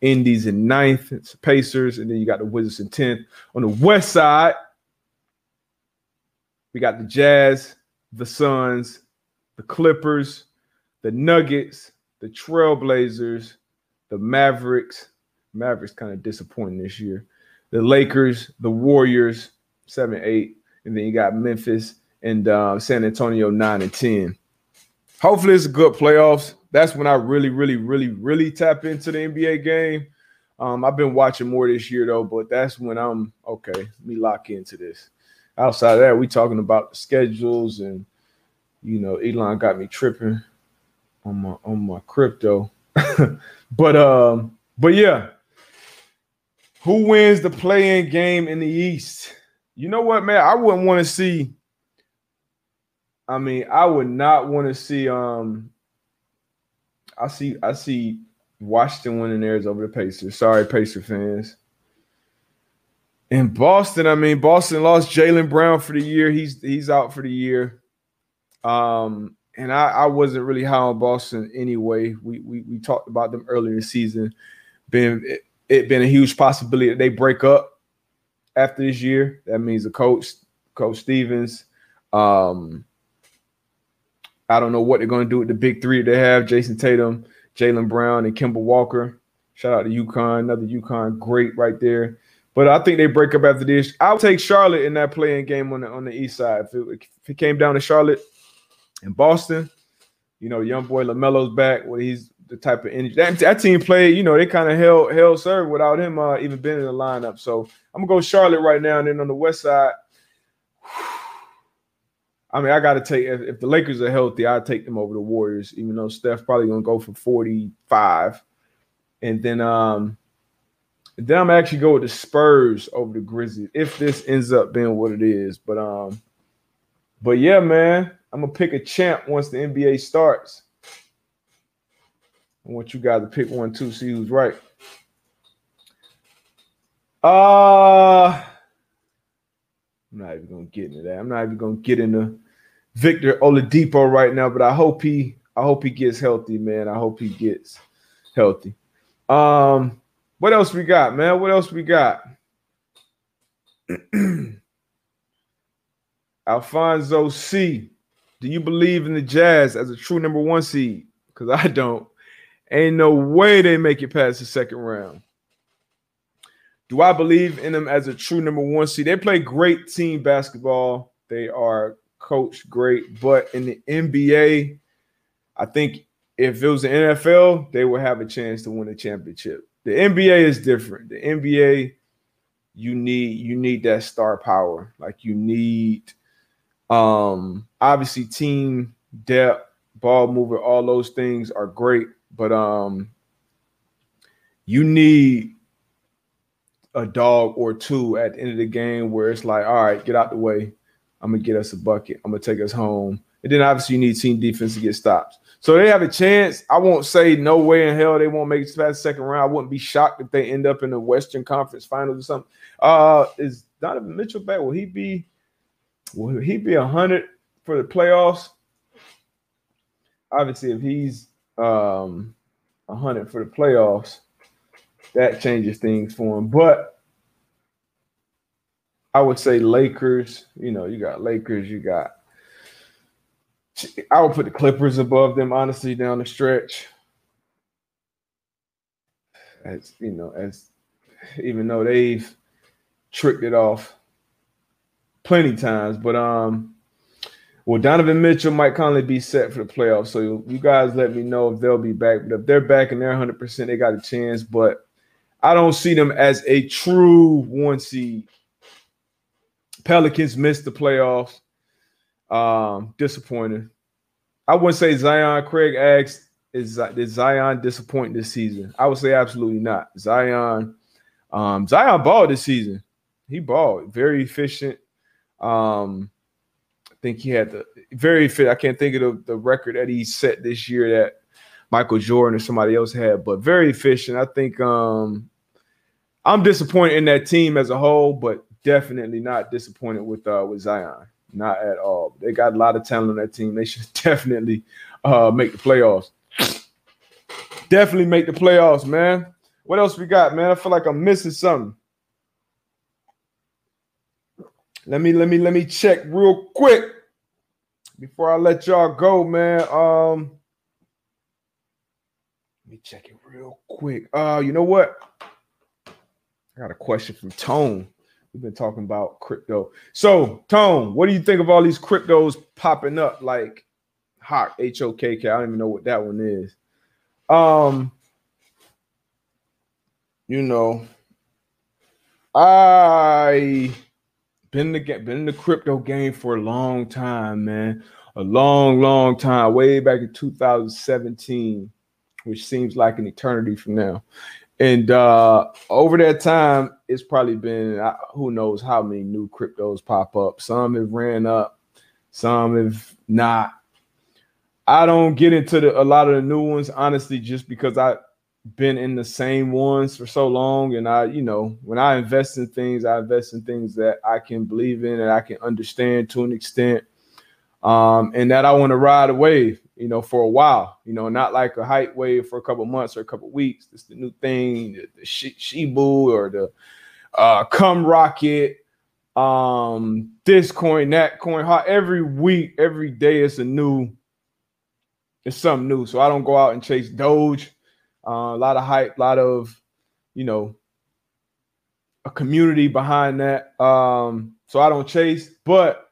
Indies in ninth, it's Pacers, and then you got the Wizards in tenth. On the West side, we got the Jazz, the Suns, the Clippers, the Nuggets, the Trailblazers, the Mavericks, Mavericks kind of disappointing this year. The Lakers, the Warriors, seven, eight, and then you got Memphis and uh, San Antonio nine and ten. Hopefully, it's a good playoffs. That's when I really, really, really, really tap into the NBA game. Um, I've been watching more this year though, but that's when I'm okay. Let me lock into this. Outside of that, we talking about the schedules and you know, Elon got me tripping on my on my crypto. but um, but yeah, who wins the play-in game in the East? You know what, man? I wouldn't want to see. I mean, I would not want to see. Um, I see. I see Washington winning theirs over the Pacers. Sorry, Pacer fans. In Boston, I mean, Boston lost Jaylen Brown for the year. He's he's out for the year. Um, and I, I wasn't really high on Boston anyway. We we we talked about them earlier in the season, being it been a huge possibility that they break up after this year. That means the coach, Coach Stevens. Um, I don't know what they're going to do with the big three they have: Jayson Tatum, Jaylen Brown, and Kemba Walker. Shout out to UConn, another UConn great right there. But I think they break up after this. I'll take Charlotte in that play-in game on the on the east side. If it, if it came down to Charlotte and Boston, you know, young boy LaMelo's back. Well, he's the type of energy that, that team played. You know, they kind of held held serve without him uh, even being in the lineup. So I'm gonna go Charlotte right now, and then on the west side. I mean, I got to take if, if, the Lakers are healthy, I'd take them over the Warriors, even though Steph probably gonna go for 45. And then um then I'm actually go with the Spurs over the Grizzlies if this ends up being what it is. But um, but yeah, man, I'm gonna pick a champ once the NBA starts. I want you guys to pick one too, see who's right. Uh I'm not even gonna get into that. I'm not even gonna get into Victor Oladipo right now, but I hope he I hope he gets healthy, man. I hope he gets healthy. Um, what else we got, man? What else we got? Alfonso C. Do you believe in the Jazz as a true number one seed? Because I don't. Ain't no way they make it past the second round. Do I believe in them as a true number one seed? They play great team basketball. They are coached great, but in the NBA, I think if it was the NFL, they would have a chance to win a championship. The NBA is different. The NBA, you need you need that star power. Like you need um obviously team depth, ball mover, all those things are great, but um you need a dog or two at the end of the game where it's like, all right, get out the way. I'm gonna get us a bucket. I'm gonna take us home. And then obviously you need team defense to get stops. So they have a chance. I won't say no way in hell they won't make it past the second round. I wouldn't be shocked if they end up in the Western Conference Finals or something. Uh, is Donovan Mitchell back? Will he be? Will he be a hundred for the playoffs? Obviously, if he's um a hundred for the playoffs, that changes things for him. But I would say Lakers. You know, you got Lakers. You got I would put the Clippers above them, honestly, down the stretch. As you know, as even though they've tricked it off plenty times, but um, well, Donovan Mitchell, Mike Conley be set for the playoffs. So you guys let me know if they'll be back. But if they're back and they're 100, percent they got a chance. But I don't see them as a true one seed. Pelicans missed the playoffs. Um, disappointing. I wouldn't say Zion. Craig asked, "Is did Zion disappoint this season?" I would say absolutely not. Zion, um, Zion balled this season. He balled very efficient. Um, think he had the very fit. I can't think of the, the record that he set this year that Michael Jordan or somebody else had, but very efficient. I think um, I'm disappointed in that team as a whole, but definitely not disappointed with uh, with Zion. Not at all. They got a lot of talent on that team. They should definitely uh, make the playoffs. Definitely make the playoffs, man. What else we got, man? I feel like I'm missing something. Let me let me let me check real quick before I let y'all go, man. Um, let me check it real quick. Uh, you know what? I got a question from Tone. We've been talking about crypto. So, Tone, what do you think of all these cryptos popping up like Hawk, H O K K? I don't even know what that one is. Um, you know, I been the been in the crypto game for a long time, man. A long, long time, way back in 2017, which seems like an eternity from now. And uh, over that time, it's probably been uh, who knows how many new cryptos pop up. Some have ran up, some have not. I don't get into the, a lot of the new ones honestly, just because I've been in the same ones for so long, and I, you know, when I invest in things, I invest in things that I can believe in and I can understand to an extent, um, and that I want to ride a wave you know, for a while, you know, not like a hype wave for a couple months or a couple weeks. It's the new thing, the, the Shiba or the uh CumRocket, um, this coin, that coin. How every week, every day it's a new, it's something new. So I don't go out and chase Doge. Uh, a lot of hype, a lot of, you know, a community behind that. Um, so I don't chase, but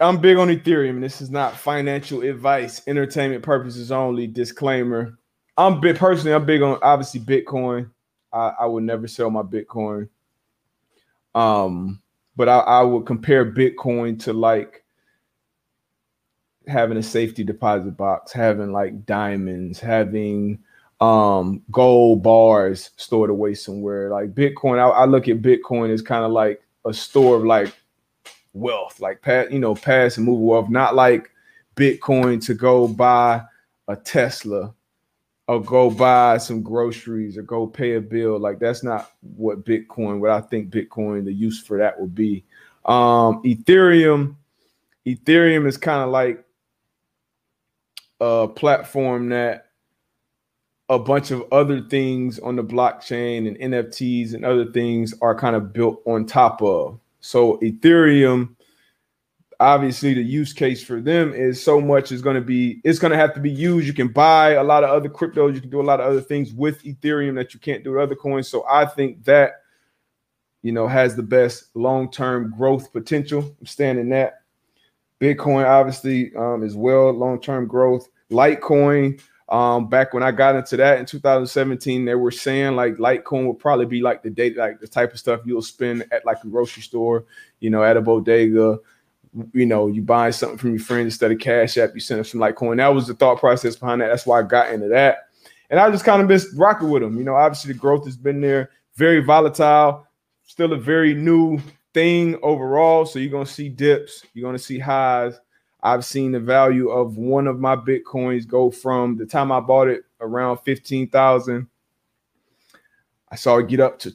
I'm big on Ethereum. This is not financial advice, entertainment purposes only. Disclaimer. I'm big personally. I'm big on obviously Bitcoin. I, I would never sell my Bitcoin. Um, but I, I would compare Bitcoin to like having a safety deposit box, having like diamonds, having um gold bars stored away somewhere. Like Bitcoin, I, I look at Bitcoin as kind of like a store of like wealth, like pat, you know, pass and move wealth, not like Bitcoin to go buy a Tesla or go buy some groceries or go pay a bill. Like that's not what Bitcoin, what I think Bitcoin, the use for that would be. Um, Ethereum, Ethereum is kind of like a platform that a bunch of other things on the blockchain and NFTs and other things are kind of built on top of. So Ethereum, obviously the use case for them is so much is going to be it's going to have to be used. You can buy a lot of other cryptos. You can do a lot of other things with ethereum that you can't do with other coins. So i think that you know has the best long-term growth potential. I'm standing that bitcoin obviously um, as well long-term growth litecoin um, back when I got into that in 2017, they were saying like Litecoin would probably be like the date, like the type of stuff you'll spend at like a grocery store, you know, at a bodega, you know, you buy something from your friend instead of Cash App, you send them some Litecoin. That was the thought process behind that. That's why I got into that. And I just kind of been rocking with them. You know, obviously the growth has been there, very volatile, still a very new thing overall. So you're gonna see dips, you're gonna see highs. I've seen the value of one of my bitcoins go from the time I bought it around 15,000. I saw it get up to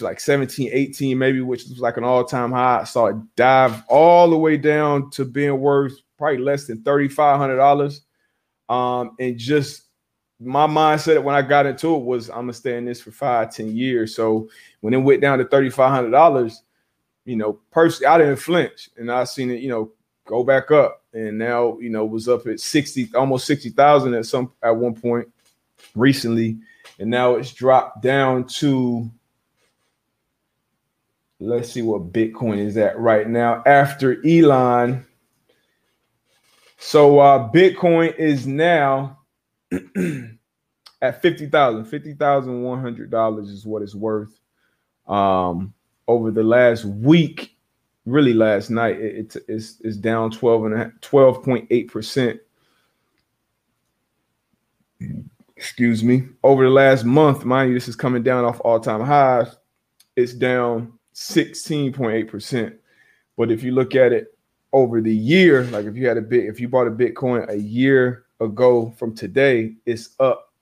like 17, 18, maybe, which was like an all-time high. I saw it dive all the way down to being worth probably less than $3,500. Um, and just my mindset when I got into it was I'm gonna stay in this for five, 10 years. So when it went down to $3,500, you know, personally, I didn't flinch and I seen it, you know, go back up. And now, you know, was up at 60, almost 60,000 at some at one point recently. And now it's dropped down to Let's see what Bitcoin is at right now after Elon. So uh, Bitcoin is now at fifty thousand. Fifty thousand one hundred dollars is what it's worth. Um, over the last week, really last night, it, it's, it's down 12 and 12.8 percent. Excuse me. Over the last month, mind you, this is coming down off all-time highs. It's down 16.8%. But if you look at it over the year, like if you had a bit, if you bought a Bitcoin a year ago from today, it's up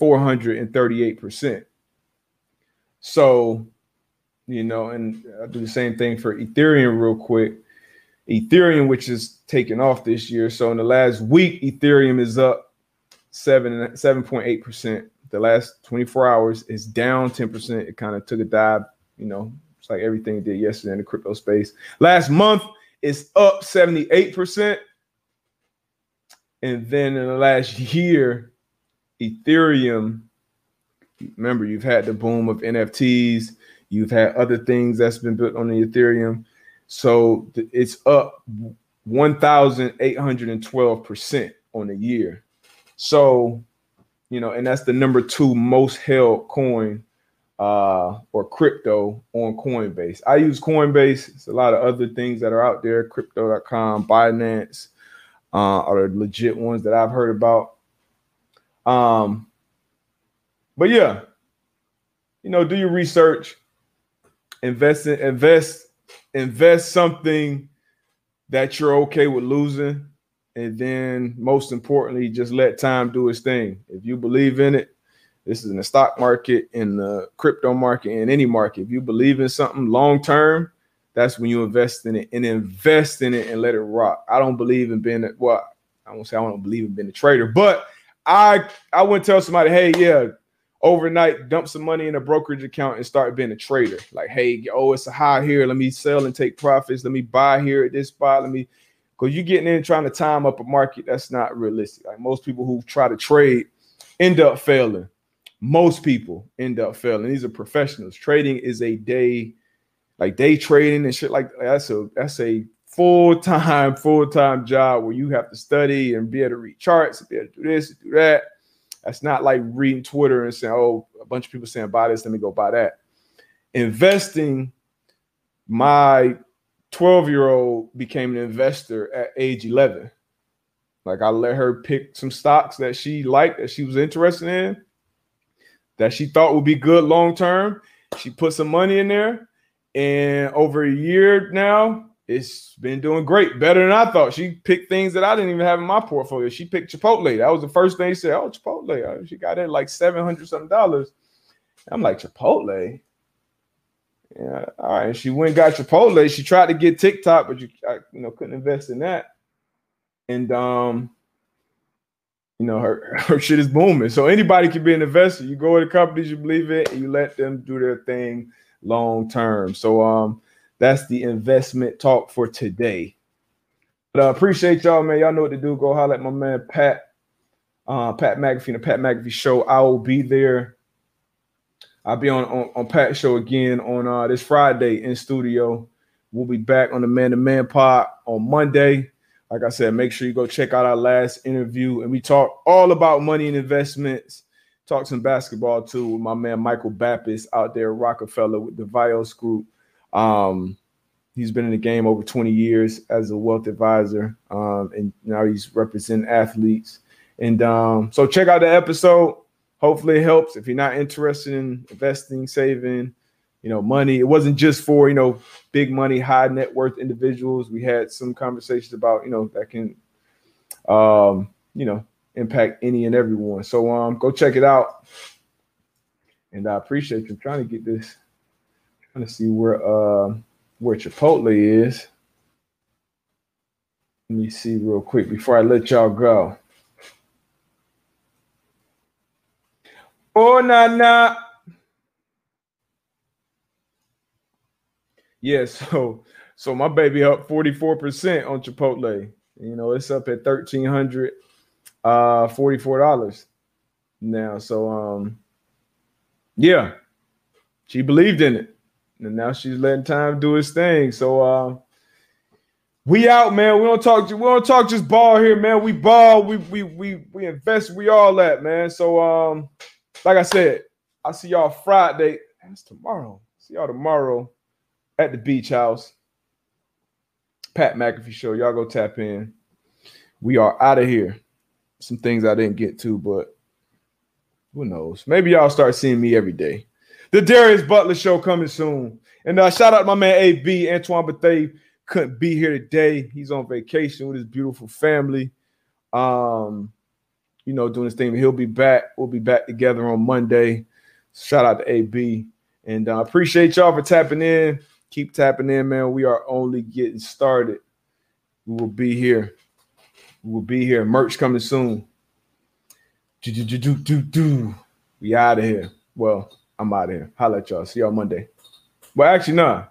438%. So, you know, and I'll do the same thing for Ethereum real quick. Ethereum, which is taking off this year. So in the last week, Ethereum is up seven 7.8%. The last 24 hours is down 10%. It kind of took a dive, you know, it's like everything did yesterday in the crypto space. Last month, it's up 78%. And then in the last year, Ethereum, remember, you've had the boom of NFTs, you've had other things that's been built on the Ethereum. So it's up 1,812% on the year. So, you know, and that's the number two most held coin uh, or crypto on Coinbase. I use Coinbase. It's a lot of other things that are out there. Crypto.com, Binance uh, are the legit ones that I've heard about. Um, but yeah, you know, do your research, invest in, invest, invest something that you're okay with losing, and then most importantly, just let time do its thing. If you believe in it, this is in the stock market, in the crypto market, in any market. If you believe in something long term, that's when you invest in it and invest in it and let it rock. I don't believe in being a, well, I won't say I don't believe in being a trader, but I I wouldn't tell somebody, hey, yeah, overnight dump some money in a brokerage account and start being a trader. Like, hey, oh, it's a high here. Let me sell and take profits. Let me buy here at this spot. Let me because you're getting in trying to time up a market. That's not realistic. Like most people who try to trade end up failing most people end up failing. These are professionals. Trading is a day, like day trading and shit like that's a that's a full-time, full-time job where you have to study and be able to read charts, be able to do this, do that. That's not like reading Twitter and saying, oh, a bunch of people saying buy this, let me go buy that. Investing, my 12-year-old became an investor at age 11. Like I let her pick some stocks that she liked, that she was interested in that she thought would be good long term. She put some money in there, and over a year now, it's been doing great, better than I thought. She picked things that I didn't even have in my portfolio. She picked Chipotle. That was the first thing she said. Oh, Chipotle. She got it like seven hundred something dollars. I'm like Chipotle. Yeah, all right. She went got Chipotle. She tried to get TikTok, but you, I, you know, couldn't invest in that. And um, you know, her, her shit is booming. So anybody can be an investor. You go to companies you believe in and you let them do their thing long term. So um that's the investment talk for today. But uh, appreciate y'all, man. Y'all know what to do. Go holler at my man Pat, uh, Pat McAfee, the Pat McAfee Show. I will be there. I'll be on on, on Pat Show again on uh, this Friday in studio. We'll be back on the Man to Man Pod on Monday. Like I said, make sure you go check out our last interview, and we talk all about money and investments. Talk some basketball too with my man Michael Baptist out there, Rockefeller with the Vios Group. Um, He's been in the game over 20 years as a wealth advisor, um, and now he's representing athletes. And um, so check out the episode. Hopefully, it helps. If you're not interested in investing, saving, you know, money, it wasn't just for you know big money, high net worth individuals. We had some conversations about you know that can, um, you know, impact any and everyone. So um, go check it out. And I appreciate you trying to get this. To see where uh where Chipotle is. Let me see real quick before I let y'all go. Oh, nah, nah. Yeah, so so my baby up 44% on Chipotle. You know, it's up at 1300 uh $44 now. So um yeah, she believed in it and now she's letting time do his thing. So uh, we out, man. We don't talk. We don't talk just ball here, man. We ball. We we we we invest. We all that, man. So um, like I said, I'll see y'all Friday. That's tomorrow. See y'all tomorrow at the beach house. Pat McAfee show. Y'all go tap in. We are out of here. Some things I didn't get to, but who knows? Maybe y'all start seeing me every day. The Darius Butler Show coming soon. And uh, shout out my man AB Antoine Bethea couldn't be here today. He's on vacation with his beautiful family. Um, you know, doing his thing. He'll be back. We'll be back together on Monday. Shout out to AB. And I uh, appreciate y'all for tapping in. Keep tapping in, man. We are only getting started. We will be here. We will be here. Merch coming soon. Do, do, do, do, do. We out of here. Well, I'm out of here. Holla at y'all. See y'all Monday. Well, actually, nah.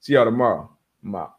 See y'all tomorrow. I'm out.